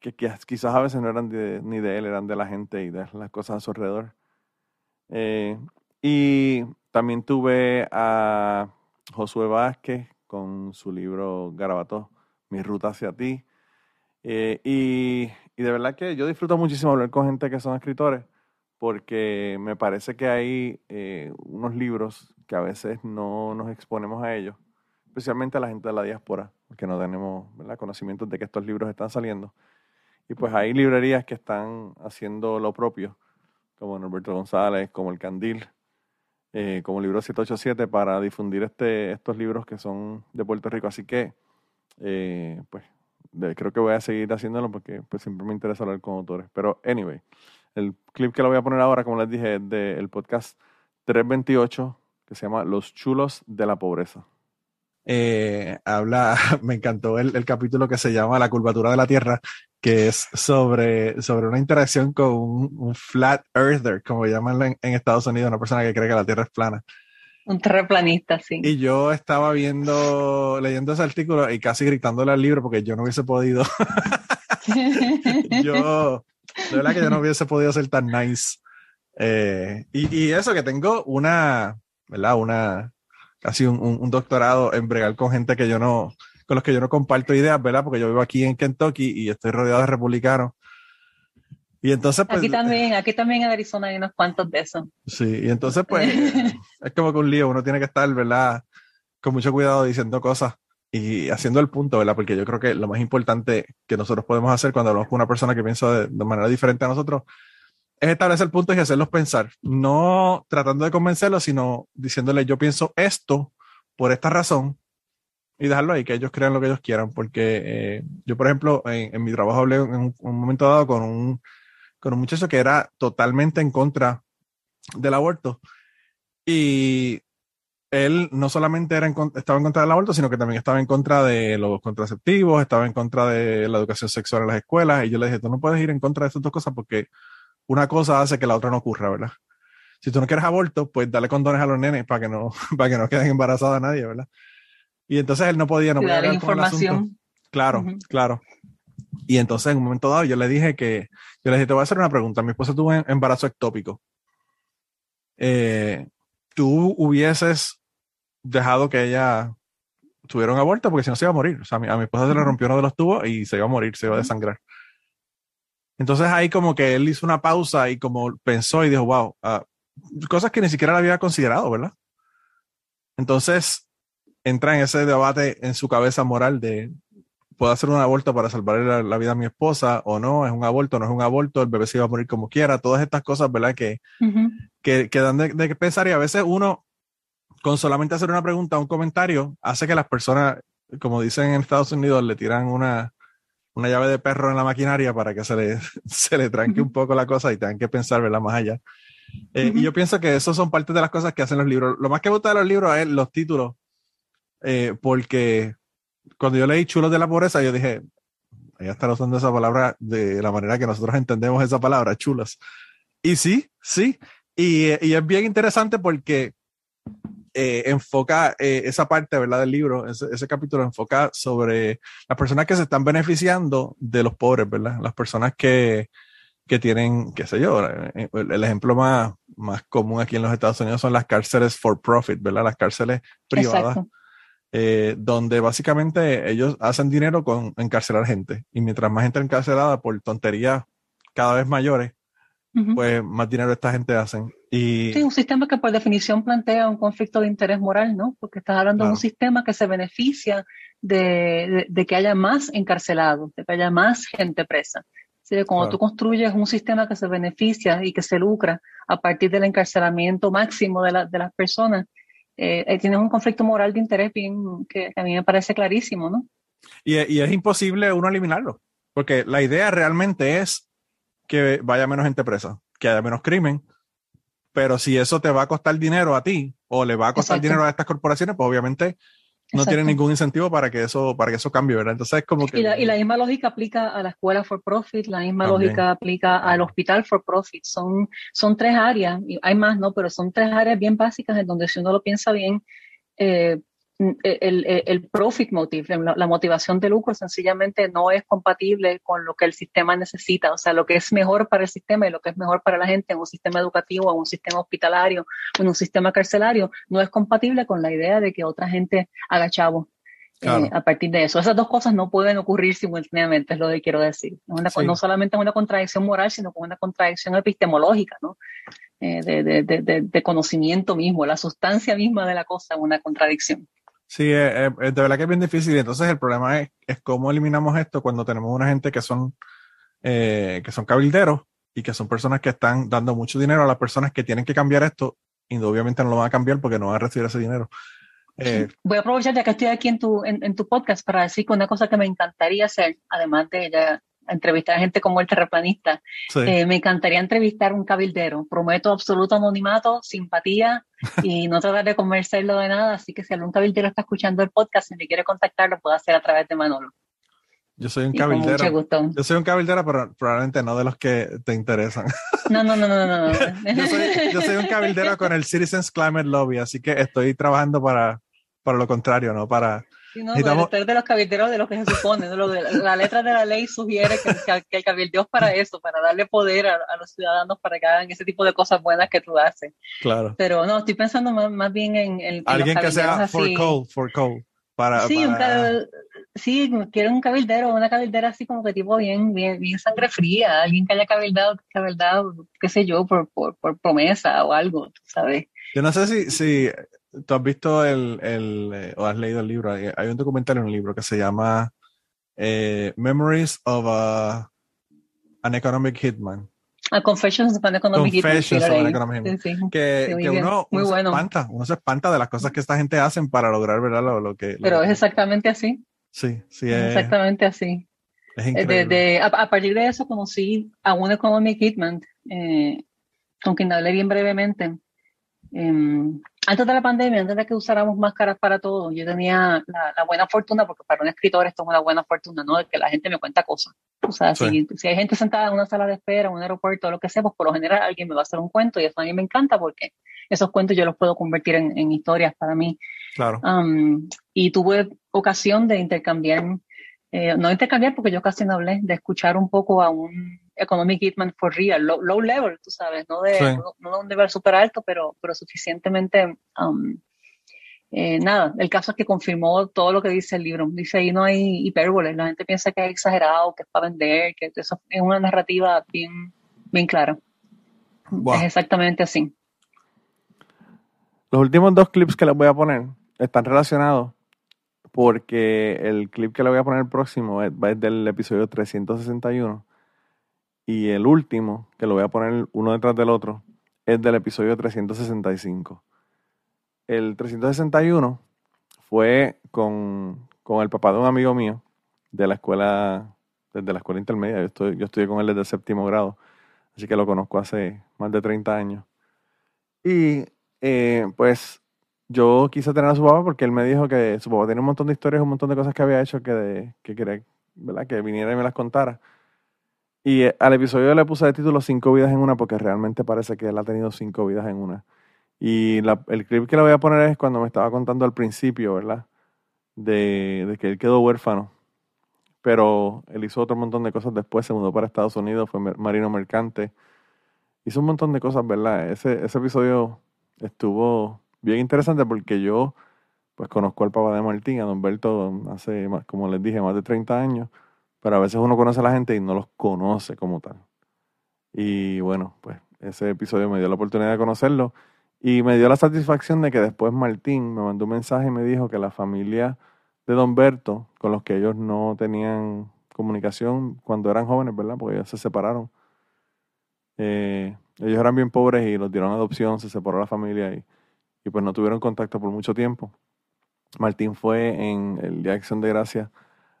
que, quizás a veces no eran ni de él, eran de la gente y de las cosas a su alrededor. Eh, y también tuve a Josué Vázquez con su libro Garabato, Mi ruta hacia ti. Eh, y, y, de verdad que yo disfruto muchísimo hablar con gente que son escritores, porque me parece que hay eh, unos libros que a veces no nos exponemos a ellos, especialmente a la gente de la diáspora, porque no tenemos conocimiento de que estos libros están saliendo. Y pues hay librerías que están haciendo lo propio, como Norberto González, como El Candil, eh, como Libro 787, para difundir este, estos libros que son de Puerto Rico. Así que, eh, pues, creo que voy a seguir haciéndolo porque pues, siempre me interesa hablar con autores. Pero, anyway, el clip que lo voy a poner ahora, como les dije, es del podcast 328, que se llama Los chulos de la pobreza. Eh, habla, me encantó el, el, capítulo que se llama La curvatura de la Tierra, que es sobre, sobre una interacción con un, flat earther, como llaman en, en, Estados Unidos, una persona que cree que la Tierra es plana. Un terraplanista, sí. Y yo estaba viendo, leyendo ese artículo y casi gritándole al libro porque yo no hubiese podido. yo, de verdad que yo no hubiese podido ser tan nice. Eh, y, y, eso que tengo una, ¿verdad? Una, casi un, un, doctorado en bregar con gente que yo no, con los que yo no comparto ideas, ¿verdad? Porque yo vivo aquí en Kentucky y estoy rodeado de republicanos. Y entonces, pues, Aquí también, aquí también en Arizona hay unos cuantos de esos. Sí, y entonces, pues, es como que un lío, uno tiene que estar, ¿verdad? Con mucho cuidado diciendo cosas y haciendo el punto, ¿verdad? Porque yo creo que lo más importante que nosotros podemos hacer cuando hablamos con una persona que piensa de, de manera diferente a nosotros es establecer puntos y hacerlos pensar. No tratando de convencerlos, sino diciéndole yo pienso esto por esta razón y dejarlo ahí, que ellos crean lo que ellos quieran. Porque eh, yo, por ejemplo, en, mi trabajo hablé en un, momento dado con un, con un muchacho que era totalmente en contra del aborto. Y él no solamente era estaba en contra del aborto, sino que también estaba en contra de los contraceptivos, estaba en contra de la educación sexual en las escuelas. Y yo le dije, tú no puedes ir en contra de estas dos cosas porque una cosa hace que la otra no ocurra, ¿verdad? Si tú no quieres aborto, pues dale condones a los nenes para que no, para que no queden embarazadas a nadie, ¿verdad? Y entonces él no podía, no podía información. Claro, claro. Y entonces en un momento dado yo le dije que, yo le dije, te voy a hacer una pregunta. Mi esposa tuvo un embarazo ectópico. Eh, ¿Tú hubieses dejado que ella tuviera un aborto? Porque si no se iba a morir. O sea, a mi, a mi esposa se le rompió uno de los tubos y se iba a morir, se iba a desangrar. Entonces ahí como que él hizo una pausa y como pensó y dijo, wow, ah, cosas que ni siquiera la había considerado, ¿verdad? Entonces entra en ese debate en su cabeza moral de, ¿puedo hacer un aborto para salvar la, vida a mi esposa o no? ¿Es un aborto no es un aborto? ¿El bebé se iba a morir como quiera? Todas estas cosas, ¿verdad? Que, que, dan de, de pensar y a veces uno, con solamente hacer una pregunta un comentario, hace que las personas, como dicen en Estados Unidos, le tiran una, una llave de perro en la maquinaria para que se le, se le tranque un poco la cosa y tengan que pensar, verla más allá. Eh, y yo pienso que eso son parte de las cosas que hacen los libros. Lo más que me gusta de los libros es los títulos, eh, porque cuando yo leí Chulos de la Pobreza, yo dije, ella está usando esa palabra de la manera que nosotros entendemos esa palabra, chulos. Y sí, sí. Y, y es bien interesante porque eh, enfoca eh, esa parte, ¿verdad? Del libro, ese, capítulo enfoca sobre las personas que se están beneficiando de los pobres, ¿verdad? Las personas que, que tienen, qué sé yo, eh, el, ejemplo más, más común aquí en los Estados Unidos son las cárceles for profit, ¿verdad? Las cárceles privadas. donde básicamente ellos hacen dinero con encarcelar gente. Y mientras más gente encarcelada por tonterías cada vez mayores, pues más dinero esta gente hacen. Y... Sí, un sistema que por definición plantea un conflicto de interés moral, ¿no? Porque estás hablando de un sistema que se beneficia de, de, que haya más encarcelados, de que haya más gente presa. ¿Sí? Cuando tú construyes un sistema que se beneficia y que se lucra a partir del encarcelamiento máximo de, la, de las personas, eh, tienes un conflicto moral de interés bien, que, a mí me parece clarísimo, ¿no? Y, y es imposible uno eliminarlo, porque la idea realmente es que vaya menos gente presa, que haya menos crimen. Pero si eso te va a costar dinero a ti o le va a costar dinero a estas corporaciones, pues obviamente no tienen ningún incentivo para que eso, para que eso cambie, ¿verdad? Entonces es como que... Y la, y la misma lógica aplica a la escuela for profit, la misma lógica aplica al hospital for profit. Son, son tres áreas, y hay más, ¿no? Pero son tres áreas bien básicas en donde si uno lo piensa bien, eh, el, el, profit motive, la, motivación de lucro sencillamente no es compatible con lo que el sistema necesita, o sea, lo que es mejor para el sistema y lo que es mejor para la gente en un sistema educativo, en un sistema hospitalario, en un sistema carcelario, no es compatible con la idea de que otra gente haga chavo. Eh, a partir de eso. Esas dos cosas no pueden ocurrir simultáneamente, es lo que quiero decir. No solamente es una contradicción moral, sino como una contradicción epistemológica, ¿no? Eh, de, de, de, de, conocimiento mismo, la sustancia misma de la cosa una contradicción. Sí, de verdad que es bien difícil. Entonces el problema es, es cómo eliminamos esto cuando tenemos una gente que son, eh, que son cabilderos y que son personas que están dando mucho dinero a las personas que tienen que cambiar esto y obviamente no lo van a cambiar porque no van a recibir ese dinero. Eh, Voy a aprovechar ya que estoy aquí en tu, en, tu podcast para decir que una cosa que me encantaría hacer, además de ya entrevistar a gente como el terraplanista. Eh, me encantaría entrevistar un cabildero. Prometo absoluto anonimato, simpatía y no tratar de convencerlo de nada. Así que si algún cabildero está escuchando el podcast y me quiere contactar, lo puedo hacer a través de Manolo. Yo soy un cabildero. Yo soy un cabildero, pero probablemente no de los que te interesan. No, no, no, no, no. yo, soy, yo, soy, un cabildero con el Citizens Climate Lobby, así que estoy trabajando para, para lo contrario, no para No, de los cabilderos de lo que se supone. la letra de la ley sugiere que, el cabildeo es para eso, para darle poder a, los ciudadanos para que hagan ese tipo de cosas buenas que tú haces. Claro. Pero no, estoy pensando más, bien en, el Alguien que sea for coal, for coal. Para, sí, sí, quiero un cabildero, una cabildera así como que tipo bien, bien, bien sangre fría, alguien que haya cabildado, cabildado qué sé yo, por, por, por promesa o algo, ¿sabes? Yo no sé si, si tú has visto el, el eh, o has leído el libro, hay, un documental en un libro que se llama eh, Memories of a, an Economic Hitman. A Confessions of an Economic Confessions Hitman. Of an economic hitman. que, que uno, uno se espanta, uno se espanta de las cosas que esta gente hacen para lograr ¿verdad? Lo, lo que... Pero es exactamente así. Sí, sí. Es, exactamente así. Es increíble. De, a, a, partir de eso conocí a un Economic Hitman, eh, con quien hablé bien brevemente. Eh, antes de la pandemia, antes de que usáramos máscaras para todo, yo tenía la, buena fortuna, porque para un escritor esto es una buena fortuna, ¿no? De que la gente me cuenta cosas. O sea, si, hay gente sentada en una sala de espera, en un aeropuerto, lo que sea, pues por lo general alguien me va a hacer un cuento y eso a mí me encanta porque esos cuentos yo los puedo convertir en, historias para mí. Claro. Um, y tuve ocasión de intercambiar, eh, no intercambiar porque yo casi no hablé, de escuchar un poco a un Economic Hitman for real, low, level, tú sabes, no de, no, de un nivel súper alto, pero, pero suficientemente, um, eh, nada, el caso es que confirmó todo lo que dice el libro. Dice ahí no hay hipérbole, la gente piensa que es exagerado, que es para vender, que eso es una narrativa bien, bien clara. Es exactamente así. Los últimos dos clips que les voy a poner están relacionados porque el clip que le voy a poner el próximo es, es del episodio 361 y el último, que lo voy a poner uno detrás del otro, es del episodio 365. El 361 fue con, el papá de un amigo mío de la escuela, desde la escuela intermedia. Yo, estoy, yo estudié con él desde el séptimo grado, así que lo conozco hace más de 30 años. Y eh, pues yo quise tener a su papá porque él me dijo que su papá tenía un montón de historias, un montón de cosas que había hecho que, que quería ¿verdad? que viniera y me las contara. Y eh, al episodio le puse de título Cinco vidas en una porque realmente parece que él ha tenido cinco vidas en una. Y el clip que le voy a poner es cuando me estaba contando al principio, ¿verdad? De, que él quedó huérfano. Pero él hizo otro montón de cosas después, se mudó para Estados Unidos, fue marino mercante. Hizo un montón de cosas, ¿verdad? Ese, ese episodio estuvo bien interesante porque yo pues conozco al papá de Martín, a Don Berto, hace, como les dije, más de 30 años pero a veces uno conoce a la gente y no los conoce como tal. Y bueno, pues ese episodio me dio la oportunidad de conocerlo y me dio la satisfacción de que después Martín me mandó un mensaje y me dijo que la familia de Don Berto, con los que ellos no tenían comunicación cuando eran jóvenes, ¿verdad? Porque ellos se separaron. Eh, ellos eran bien pobres y los dieron adopción, se separó la familia y, y pues no tuvieron contacto por mucho tiempo. Martín fue en el Día de Acción de Gracia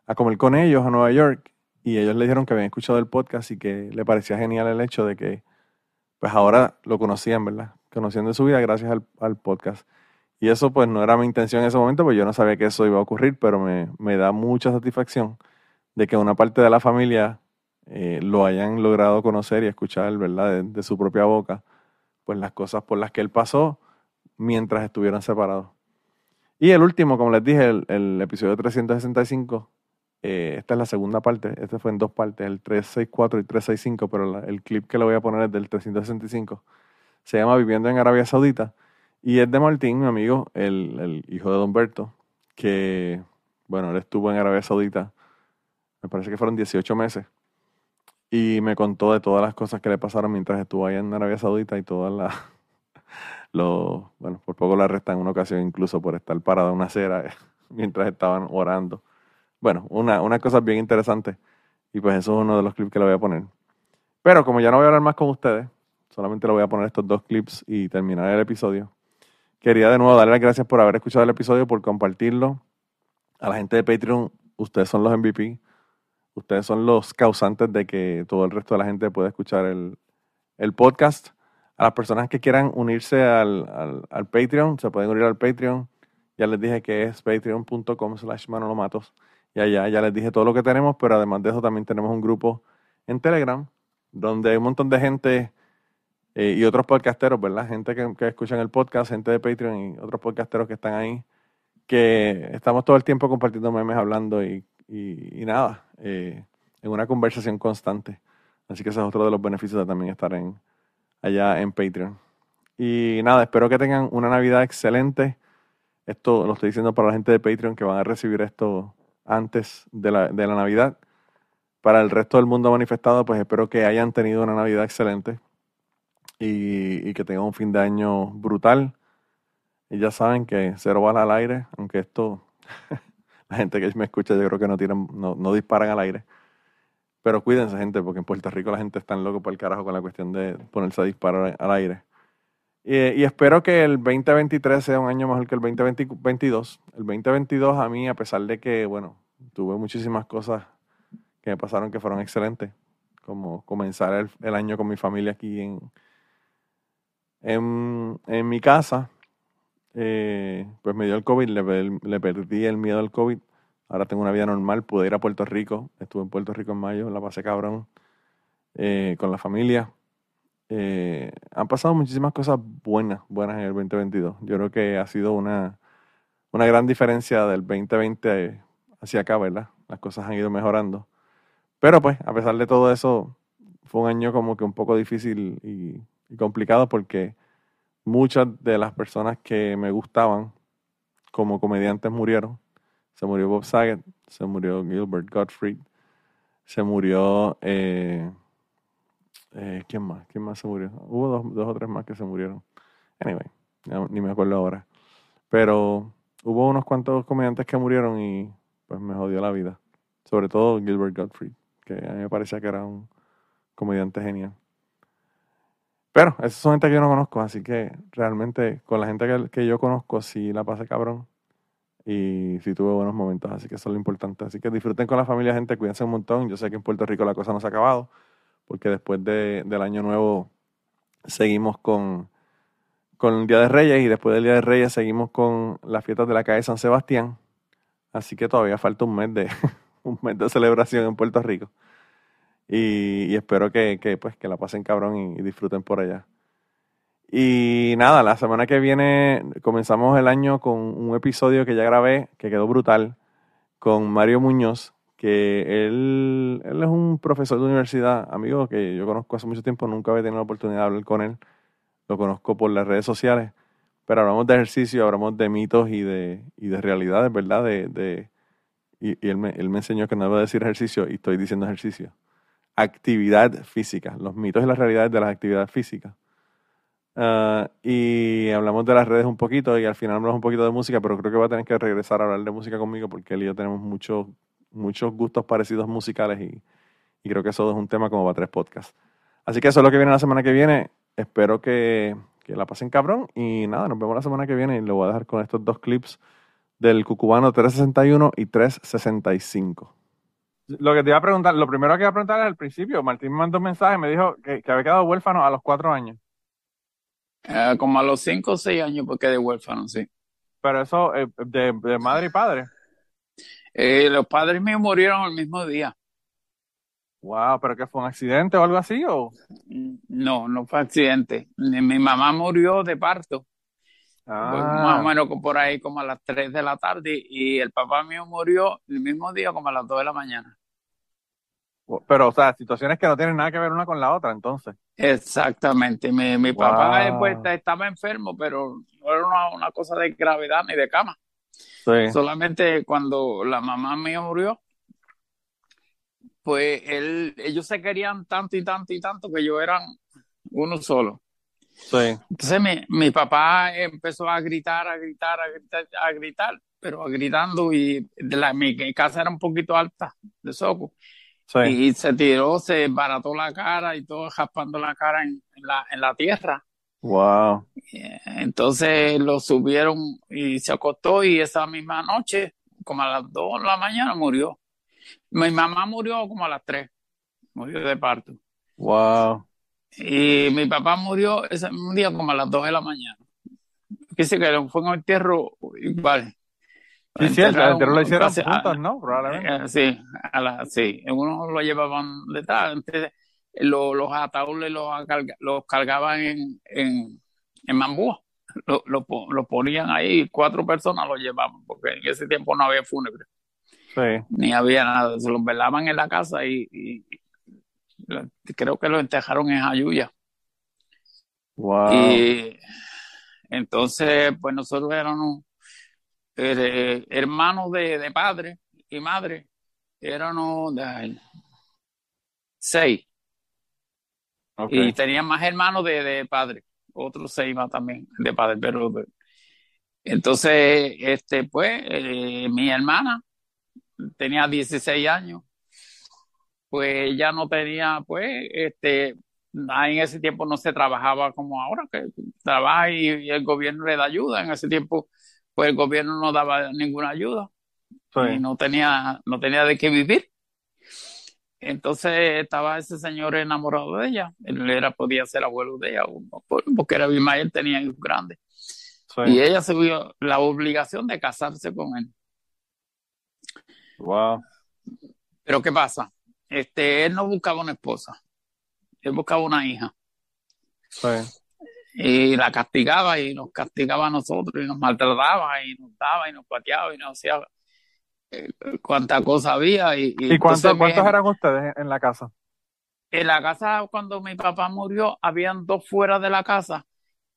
a comer con ellos a Nueva York y ellos le dijeron que habían escuchado el podcast y que le parecía genial el hecho de que pues ahora lo conocían, ¿verdad? Conocían de su vida gracias al, podcast. Y eso pues no era mi intención en ese momento, pues yo no sabía que eso iba a ocurrir, pero me, da mucha satisfacción de que una parte de la familia eh, lo hayan logrado conocer y escuchar, ¿verdad?, de, su propia boca, pues las cosas por las que él pasó mientras estuvieron separados. Y el último, como les dije, el, episodio 365, eh, esta es la segunda parte, este fue en dos partes, el 364 y 365, pero el clip que le voy a poner es del 365. Se llama Viviendo en Arabia Saudita y es de Martín, mi amigo, el, hijo de Don Berto, que, bueno, él estuvo en Arabia Saudita, me parece que fueron 18 meses, y me contó de todas las cosas que le pasaron mientras estuvo allá en Arabia Saudita y todas las, lo, bueno, por poco la arrestan en una ocasión incluso por estar parado en una acera mientras estaban orando. Bueno, una, una cosa bien interesante y pues eso es uno de los clips que le voy a poner. Pero como ya no voy a hablar más con ustedes, solamente le voy a poner estos dos clips y terminar el episodio. Quería de nuevo darle las gracias por haber escuchado el episodio, por compartirlo. A la gente de Patreon, ustedes son los MVP. Ustedes son los causantes de que todo el resto de la gente pueda escuchar el, podcast. A las personas que quieran unirse al, al, Patreon, se pueden unir al Patreon. Ya les dije que es patreon.com slash manolomatos. Y allá ya les dije todo lo que tenemos, pero además de eso también tenemos un grupo en Telegram donde hay un montón de gente eh, y otros podcasteros, ¿verdad? Gente que, que escuchan el podcast, gente de Patreon y otros podcasteros que están ahí, que estamos todo el tiempo compartiendo memes, hablando y, y, nada, eh, en una conversación constante. Así que ese es otro de los beneficios de también estar en, allá en Patreon. Y nada, espero que tengan una Navidad excelente. Esto lo estoy diciendo para la gente de Patreon que van a recibir esto antes de la, de la Navidad. Para el resto del mundo manifestado, pues espero que hayan tenido una Navidad excelente y, que tengan un fin de año brutal. Y ya saben que cero bala al aire, aunque esto, la gente que me escucha yo creo que no, tienen, no, no disparan al aire. Pero cuídense, gente, porque en Puerto Rico la gente está en loco por el carajo con la cuestión de ponerse a disparar al aire. Y, espero que el 2023 sea un año mejor que el 2022. El 2022 a mí, a pesar de que, bueno, tuve muchísimas cosas que me pasaron que fueron excelentes, como comenzar el año con mi familia aquí en, en, mi casa, eh, pues me dio el COVID, le, perdí el miedo al COVID. Ahora tengo una vida normal, pude ir a Puerto Rico. Estuve en Puerto Rico en mayo, la pasé cabrón, eh, con la familia. Eh, han pasado muchísimas cosas buenas, buenas en el 2022. Yo creo que ha sido una, una gran diferencia del 2020 hacia acá, ¿verdad? Las cosas han ido mejorando. Pero pues, a pesar de todo eso, fue un año como que un poco difícil y complicado porque muchas de las personas que me gustaban como comediantes murieron. Se murió Bob Saget, se murió Gilbert Gottfried, se murió... Eh, eh, ¿Quién más? ¿Quién más se murió? Hubo dos, dos o tres más que se murieron. Anyway, ni me acuerdo ahora. Pero hubo unos cuantos comediantes que murieron y pues me jodió la vida. Sobre todo Gilbert Gottfried, que a mí me parecía que era un comediante genial. Pero esas son gente que yo no conozco, así que realmente con la gente que, yo conozco sí la pasé cabrón y sí tuve buenos momentos, así que eso es lo importante. Así que disfruten con la familia, gente, cuídense un montón. Yo sé que en Puerto Rico la cosa no se ha acabado, porque después de, del Año Nuevo seguimos con, con el Día de Reyes y después del Día de Reyes seguimos con las fiestas de la calle San Sebastián. Así que todavía falta un mes de, un mes de celebración en Puerto Rico. Y, espero que, pues, que la pasen cabrón y, disfruten por allá. Y nada, la semana que viene comenzamos el año con un episodio que ya grabé, que quedó brutal, con Mario Muñoz, que él, él es un profesor de universidad, amigo que yo conozco hace mucho tiempo, nunca había tenido la oportunidad de hablar con él, lo conozco por las redes sociales, pero hablamos de ejercicio, hablamos de mitos y de, y de realidades, ¿verdad? De, de y, él, me, él me enseñó que no debo decir ejercicio y estoy diciendo ejercicio actividad física, los mitos y las realidades de las actividades físicas. Ah, y hablamos de las redes un poquito y al final hablamos un poquito de música, pero creo que va a tener que regresar a hablar de música conmigo porque él y yo tenemos muchos muchos gustos parecidos musicales y, creo que eso es un tema como para tres podcasts. Así que eso es lo que viene la semana que viene. Espero que, que la pasen cabrón y nada, nos vemos la semana que viene y lo voy a dejar con estos dos clips del Cucubano 361 y 365. Lo que te iba a preguntar, lo primero que iba a preguntar es al principio. Martín me mandó un mensaje, me dijo que, había quedado huérfano a los cuatro años. Eh, como a los cinco o seis años porque de huérfano, sí. pero eso eh, de, de, madre y padre. Eh, los padres míos murieron el mismo día. Wow, pero que fue un accidente o algo así o? No, no fue accidente. Mi mamá murió de parto. Ah. más o menos por ahí como a las 3 de la tarde y el papá mío murió el mismo día como a las 2 de la mañana. Pero, o sea, situaciones que no tienen nada que ver una con la otra, entonces. Exactamente. Mi, mi papá después estaba enfermo, pero no era una, cosa de gravedad ni de cama. Sí. Solamente cuando la mamá mía murió, pues él, ellos se querían tanto y tanto y tanto que yo eran uno solo. Sí. Entonces mi, mi papá empezó a gritar, a gritar, a gritar, a gritar, pero gritando y de la, mi casa era un poquito alta de soco. Y se tiró, se barató la cara y todo raspando la cara en, la, en la tierra. Wow. Entonces lo subieron y se acostó y esa misma noche, como a las 2 de la mañana, murió. Mi mamá murió como a las 3, murió de parto. Wow. Y mi papá murió ese día como a las 2 de la mañana. Dice que fue un entierro igual. Sí, sí, el lo hicieron juntos, ¿no? Probablemente. Eh, sí, a la, sí. Uno lo llevaban detrás. Entonces, los, los ataúdes los, los cargaban en, en, en mambúa. Lo, lo, ponían ahí, cuatro personas lo llevaban, porque en ese tiempo no había fúnebre. Sí. Ni había nada. Se los velaban en la casa y, y, creo que lo enterraron en Ayuya. Wow. Y entonces, pues nosotros éramos eh, hermanos de, padre y madre, eran de, seis. Y tenían más hermanos de, padre, otros seis más también de padre, pero entonces, este, pues, eh, mi hermana tenía 16 años, pues ya no tenía, pues, este, en ese tiempo no se trabajaba como ahora, que trabaja y el gobierno le da ayuda. En ese tiempo pues el gobierno no daba ninguna ayuda y no tenía, no tenía de qué vivir. Entonces estaba ese señor enamorado de ella. Él era, podía ser abuelo de ella, porque era él tenía hijos grandes. Y ella se vio la obligación de casarse con él. Wow. Pero ¿qué pasa? Este, él no buscaba una esposa, él buscaba una hija. Sí y la castigaba y nos castigaba a nosotros y nos maltrataba y nos daba y nos pateaba y nos hacía eh, cuánta cosa había. ¿Y, y, cuántos, eran ustedes en la casa? En la casa, cuando mi papá murió, habían dos fuera de la casa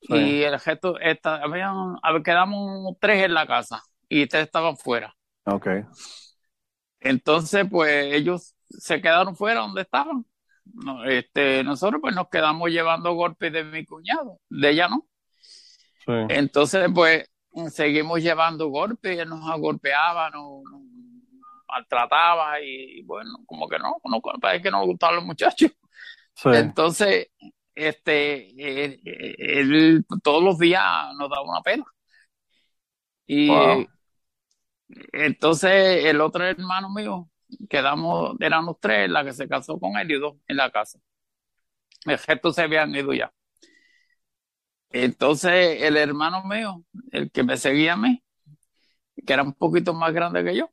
y el gesto, esta, habían, quedamos tres en la casa y tres estaban fuera. Ok. Entonces, pues ellos se quedaron fuera donde estaban no, este, nosotros pues nos quedamos llevando golpes de mi cuñado, de ella no. Entonces pues seguimos llevando golpes, él nos golpeaba, nos, maltrataba y bueno, como que no, no parece que no le gustaban los muchachos. Entonces, este, él, todos los días nos daba una pena. Y entonces el otro hermano mío, quedamos, éramos tres, la que se casó con él y dos en la casa. El resto se habían ido ya. Entonces, el hermano mío, el que me seguía a mí, que era un poquito más grande que yo,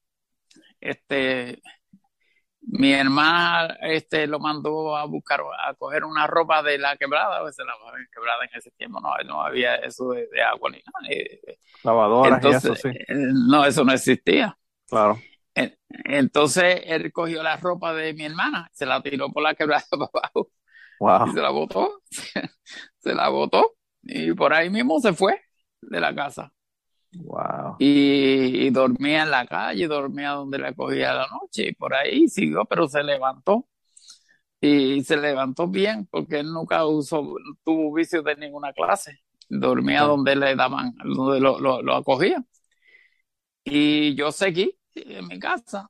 este, mi hermana este, lo mandó a buscar, a coger una ropa de la quebrada, pues la quebrada en ese tiempo no, no había eso de, agua ni nada. Lavadoras y eso, sí. Eh, no, eso no existía. Claro. Entonces él cogió la ropa de mi hermana, se la tiró por la quebrada para abajo. Wow. Y se la botó, se la botó y por ahí mismo se fue de la casa. Wow. Y, dormía en la calle, dormía donde le cogía la noche y por ahí siguió, pero se levantó. Y se levantó bien porque él nunca usó, tuvo vicio de ninguna clase. Dormía donde le daban, donde lo, lo, lo acogían. Y yo seguí en mi casa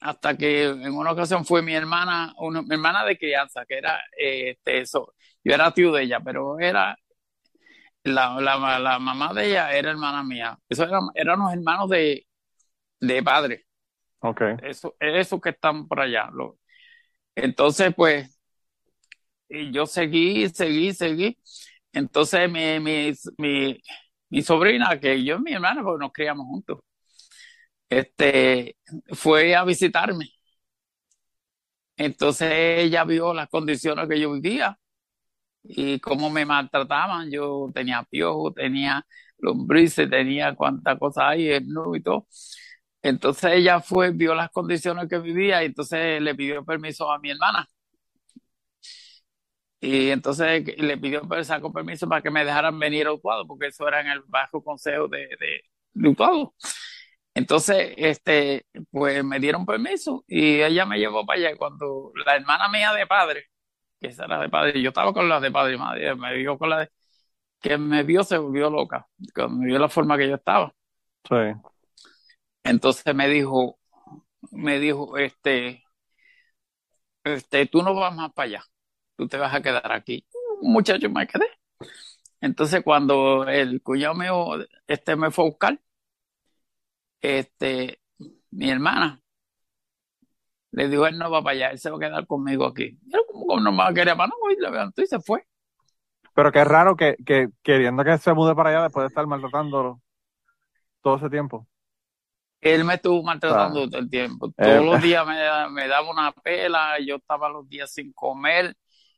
hasta que en una ocasión fue mi hermana, una, mi hermana de crianza, que era este, eso. Yo era tío de ella, pero era la, la, la mamá de ella era hermana mía. Eso eran, eran los hermanos de, de padre. Okay. Eso, eso que están por allá. Lo, entonces, pues, yo seguí, seguí, seguí. Entonces, mi, mi, mi, mi sobrina, que yo y mi hermana, porque nos criamos juntos, este, fue a visitarme. Entonces ella vio las condiciones que yo vivía y cómo me maltrataban. Yo tenía piojo, tenía lombrices, tenía cuántas cosas hay, y todo. Entonces ella fue, vio las condiciones que vivía y entonces le pidió permiso a mi hermana. Y entonces le pidió, sacó permiso para que me dejaran venir a Utuado, porque eso era en el bajo consejo de, de, de Utuado. Entonces, este, pues me dieron permiso y ella me llevó para allá. Cuando la hermana mía de padre, que esa era de padre, yo estaba con la de padre y madre, me vio con la de, que me vio, se volvió loca, cuando me vio la forma que yo estaba. Sí. Entonces me dijo, me dijo, este, este, tú no vas más para allá, tú te vas a quedar aquí. Muchacho, me quedé. Entonces cuando el cuñado mío, este me fue a buscar, este, mi hermana le dijo, él no va para allá, él se va a quedar conmigo aquí. Él como no me querer para no, y levantó y se fue. Pero qué raro que, que queriendo que se mude para allá después de estar maltratándolo todo ese tiempo. Él me estuvo maltratando todo el tiempo. Eh, Todos los días me, me, daba una pela, yo estaba los días sin comer.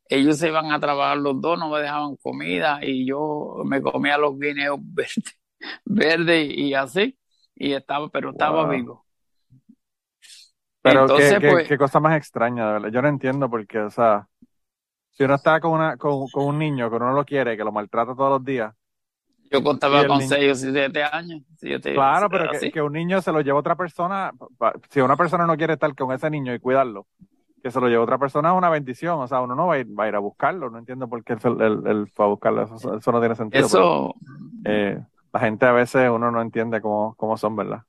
Ellos se iban a trabajar los dos, no me dejaban comida y yo me comía los guineos verdes, verdes y así y estaba, pero estaba vivo. Pero Entonces, qué, pues, qué, cosa más extraña, de verdad. Yo no entiendo porque, o sea, si uno está con, una, con, con un niño que uno lo quiere, que lo maltrata todos los días. Yo contaba con 6 o 7 años. claro, pero que, que, un niño se lo lleva a otra persona, si una persona no quiere estar con ese niño y cuidarlo, que se lo lleve a otra persona es una bendición. O sea, uno no va a ir, va a, ir a buscarlo. No entiendo por qué él, fue a buscarlo. Eso, eso no tiene sentido. Eso. eh, la gente a veces uno no entiende cómo, cómo son, ¿verdad?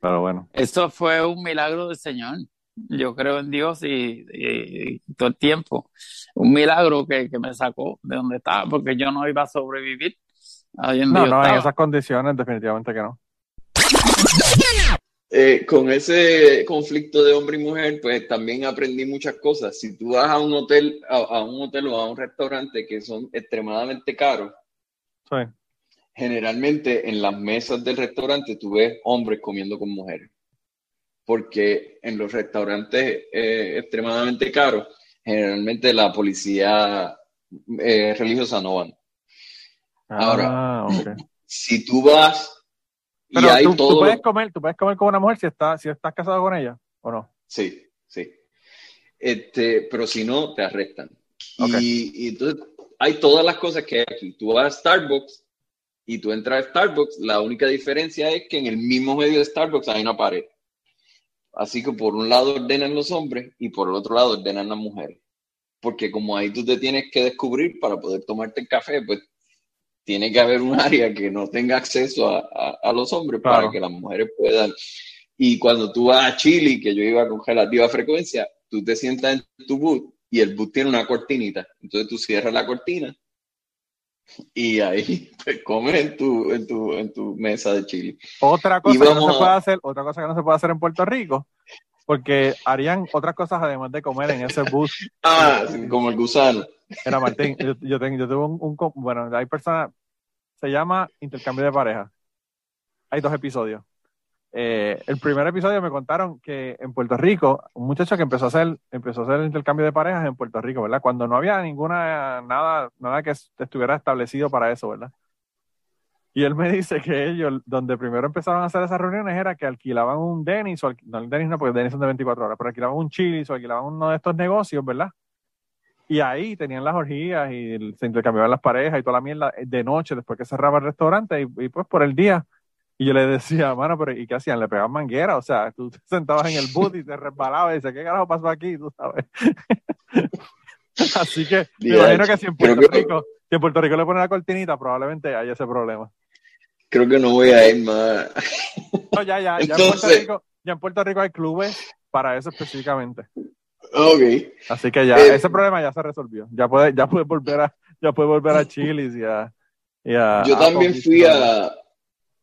Pero bueno. Esto fue un milagro del Señor. Yo creo en Dios y, todo el tiempo. Un milagro que, que, me sacó de donde estaba, porque yo no iba a sobrevivir. no, no, en esas condiciones definitivamente que no. Eh, con ese conflicto de hombre y mujer, pues también aprendí muchas cosas. Si tú vas a un hotel, a, a un hotel o a un restaurante que son extremadamente caros, sí generalmente en las mesas del restaurante tú ves hombres comiendo con mujeres. Porque en los restaurantes eh, extremadamente caros, generalmente la policía eh, religiosa no van. Ahora, ah, si tú vas y hay tú, todo... puedes comer, tú puedes comer con una mujer si, está, si estás casado con ella, ¿o no? Sí, sí. Este, pero si no, te arrestan. Y, y, entonces hay todas las cosas que hay aquí. Tú vas a Starbucks y tú entras a Starbucks, la única diferencia es que en el mismo medio de Starbucks hay una pared. Así que por un lado ordenan los hombres y por el otro lado ordenan las mujeres. Porque como ahí tú te tienes que descubrir para poder tomarte el café, pues tiene que haber un área que no tenga acceso a, los hombres para que las mujeres puedan. Y cuando tú vas a Chile, que yo iba con relativa frecuencia, tú te sientas en tu boot y el boot tiene una cortinita. Entonces tú cierras la cortina y ahí te comes en tu, en tu, en tu mesa de chile. Otra cosa que no se puede hacer, otra cosa que no se puede hacer en Puerto Rico, porque harían otras cosas además de comer en ese bus. Ah, como el gusano. Era Martín, yo, tengo, yo tuve un, un, bueno, hay personas, se llama intercambio de pareja. Hay dos episodios. Eh, el primer episodio me contaron que en Puerto Rico, un muchacho que empezó a hacer, empezó a hacer el intercambio de parejas en Puerto Rico, ¿verdad? Cuando no había ninguna, nada, nada que estuviera establecido para eso, ¿verdad? Y él me dice que ellos, donde primero empezaron a hacer esas reuniones, era que alquilaban un Denis, o no el Denis no, porque el son de 24 horas, pero alquilaban un Chili's o alquilaban uno de estos negocios, ¿verdad? Y ahí tenían las orgías y se intercambiaban las parejas y toda la mierda de noche después que cerraba el restaurante y pues por el día y yo le decía, mano, pero ¿y qué hacían? Le pegaban manguera, o sea, tú te sentabas en el boot y te resbalabas y dices, ¿qué carajo pasó aquí? Tú sabes. Así que me imagino que si en Puerto Rico, si en Puerto Rico le ponen la cortinita, probablemente haya ese problema. Creo que no voy a ir más. No, ya, ya, ya, en Puerto Rico, ya en Puerto Rico hay clubes para eso específicamente. Ok. Así que ya, eh, ese problema ya se resolvió. Ya puedes ya puede volver a, ya puede volver a Chili's y a, Yo también fui a,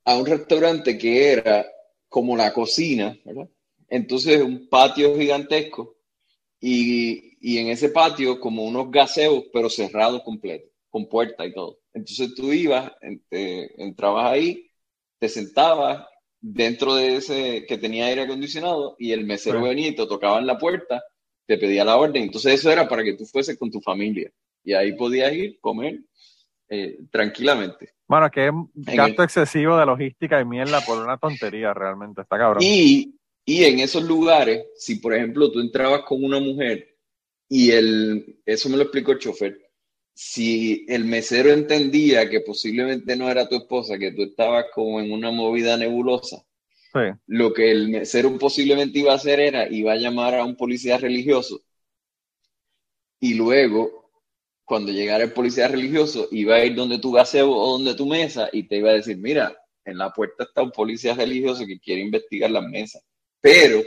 a un restaurante que era como la cocina, ¿verdad? Entonces un patio gigantesco y, y en ese patio como unos gaseos, pero cerrados completo, con puerta y todo. Entonces tú ibas, entrabas ahí, te sentabas dentro de ese que tenía aire acondicionado y el mesero venía y te tocaba en la puerta, te pedía la orden. Entonces eso era para que tú fueses con tu familia y ahí podías ir, comer eh, tranquilamente. Bueno, que es gasto excesivo de logística y mierda por una tontería realmente, está cabrón. Y, y en esos lugares, si por ejemplo tú entrabas con una mujer y el, eso me lo explicó el chofer, si el mesero entendía que posiblemente no era tu esposa, que tú estabas como en una movida nebulosa, lo que el mesero posiblemente iba a hacer era, iba a llamar a un policía religioso y luego, cuando llegara el policía religioso, iba a ir donde tu gaseo o donde tu mesa y te iba a decir, mira, en la puerta está un policía religioso que quiere investigar las mesas, pero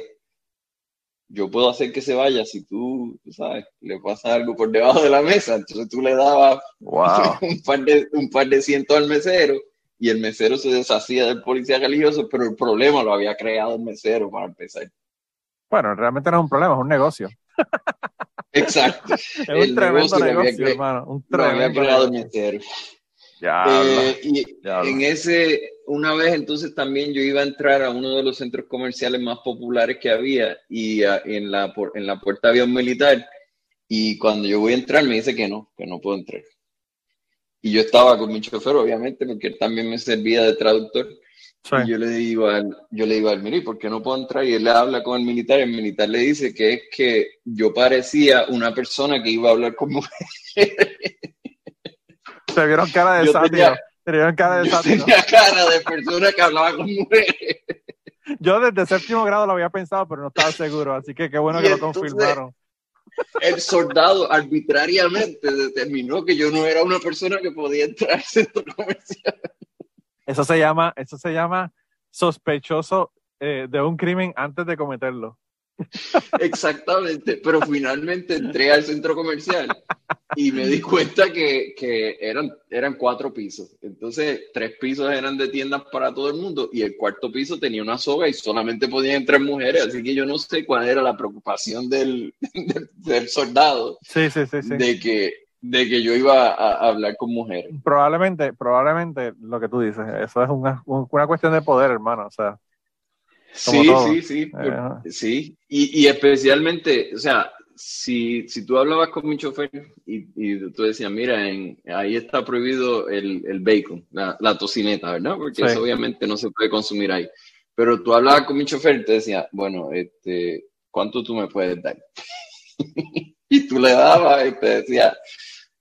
yo puedo hacer que se vaya si tú, tú sabes, le pasa algo por debajo de la mesa. Entonces tú le dabas un, par de, un par de cientos al mesero y el mesero se deshacía del policía religioso, pero el problema lo había creado el mesero para empezar. Bueno, realmente no es un problema, es un negocio. Exacto. es un tremendo negocio, hermano. Un tremendo había el mesero. Eh, y en ese, una vez entonces también yo iba a entrar a uno de los centros comerciales más populares que había y en, la, en la puerta había un militar y cuando yo voy a entrar me dice que no, que no puedo entrar. Y yo estaba con mi chofer, obviamente, porque él también me servía de traductor. Y yo le digo al, yo le digo al miri, ¿por qué no puedo entrar? Y él le habla con el militar, y el militar le dice que es que yo parecía una persona que iba a hablar con mujeres. Se vieron cara de sátiro. Se vieron cara de sátiro. Tenía cara de persona que hablaba con mujeres. Yo desde séptimo grado lo había pensado, pero no estaba seguro, así que qué bueno que lo confirmaron. El soldado arbitrariamente determinó que yo no era una persona que podía entrar al centro comercial. Eso se llama, eso se llama sospechoso eh, de un crimen antes de cometerlo. Exactamente, pero finalmente entré al centro comercial y me di cuenta que, que, eran, eran cuatro pisos. Entonces, tres pisos eran de tiendas para todo el mundo y el cuarto piso tenía una soga y solamente podían entrar mujeres. Así que yo no sé cuál era la preocupación del, del, soldado sí, sí, sí, De, que, de que yo iba a, hablar con mujeres. Probablemente, probablemente lo que tú dices, eso es una, una cuestión de poder, hermano. O sea, Sí, sí, sí, eh, sí. Y, y, especialmente, o sea, si, si tú hablabas con mi chofer y, y tú decías, mira, en, ahí está prohibido el, el bacon, la, la, tocineta, ¿verdad? Porque eso obviamente no se puede consumir ahí. Pero tú hablabas con mi chofer y te decía, bueno, este, ¿cuánto tú me puedes dar? y tú le dabas y te decía,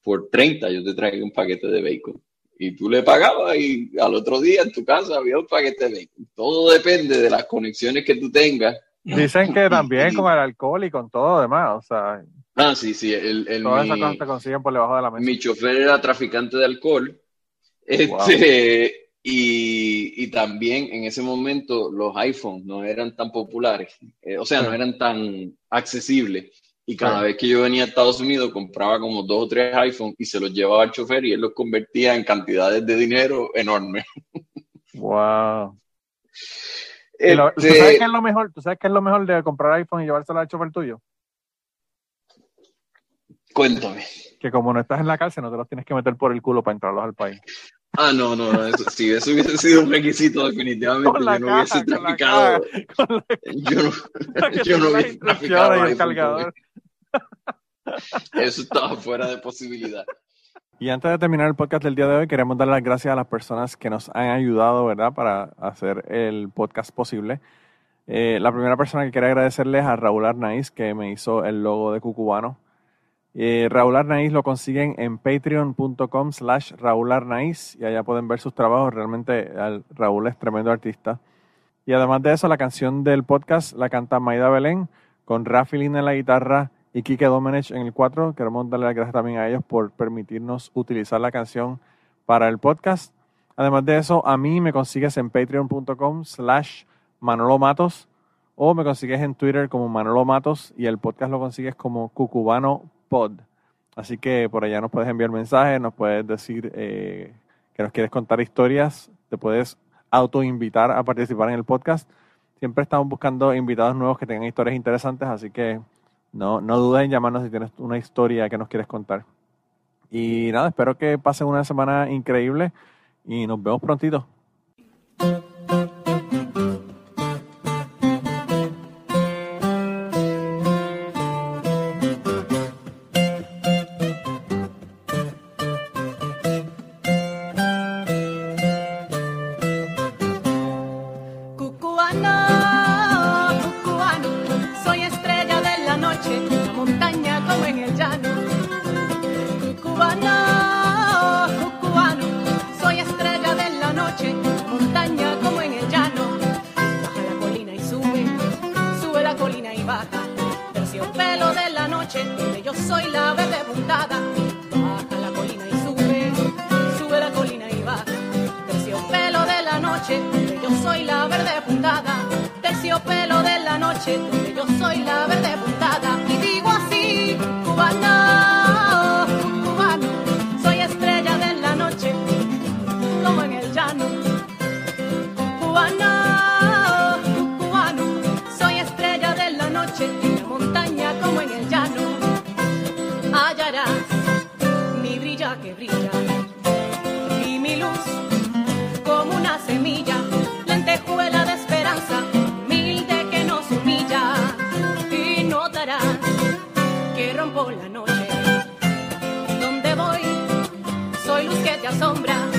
por 30 yo te traigo un paquete de bacon y tú le pagabas y al otro día en tu casa había un paquete de Todo depende de las conexiones que tú tengas. Dicen que también con el alcohol y con todo lo demás, o sea. Ah, sí, sí. El, el todas esas cosas te consiguen por debajo de la mesa. Mi chofer era traficante de alcohol. Este, y, y, también en ese momento los iPhones no eran tan populares, eh, o sea, no eran tan accesibles. Y cada vez que yo venía a Estados Unidos compraba como dos o tres iPhones y se los llevaba al chofer y él los convertía en cantidades de dinero enormes. Wow. ¿Tú, sabes este qué es lo mejor? ¿Tú sabes qué es lo mejor de comprar iPhone y llevárselo al chofer tuyo? Cuéntame. Que como no estás en la cárcel, no te los tienes que meter por el culo para entrarlos al país. Ah, no, no, no, eso sí, eso hubiese sido un requisito definitivamente. Yo no hubiese traficado. Yo no, yo no hubiese traficado. el cargador. Eso estaba fuera de posibilidad. Y antes de terminar el podcast del día de hoy, queremos dar las gracias a las personas que nos han ayudado, ¿verdad?, para hacer el podcast posible. Eh, la primera persona que quiero agradecerles a Raúl Arnaiz, que me hizo el logo de Cucubano. Eh, Raúl Arnaiz lo consiguen en patreon.com slash Raúl Arnaiz y allá pueden ver sus trabajos. Realmente Raúl es tremendo artista. Y además de eso, la canción del podcast la canta Maida Belén con Rafi Lina en la guitarra y Kike Domenech en el 4. Queremos darle las gracias también a ellos por permitirnos utilizar la canción para el podcast. Además de eso, a mí me consigues en patreon.com slash Manolo Matos o me consigues en Twitter como Manolo Matos y el podcast lo consigues como Cucubano Pod. Así que por allá nos puedes enviar mensajes, nos puedes decir eh, que nos quieres contar historias, te puedes autoinvitar a participar en el podcast. Siempre estamos buscando invitados nuevos que tengan historias interesantes, así que no, no dudes en llamarnos si tienes una historia que nos quieres contar. Y nada, espero que pasen una semana increíble y nos vemos prontito. De la noche, en la montaña como en el llano.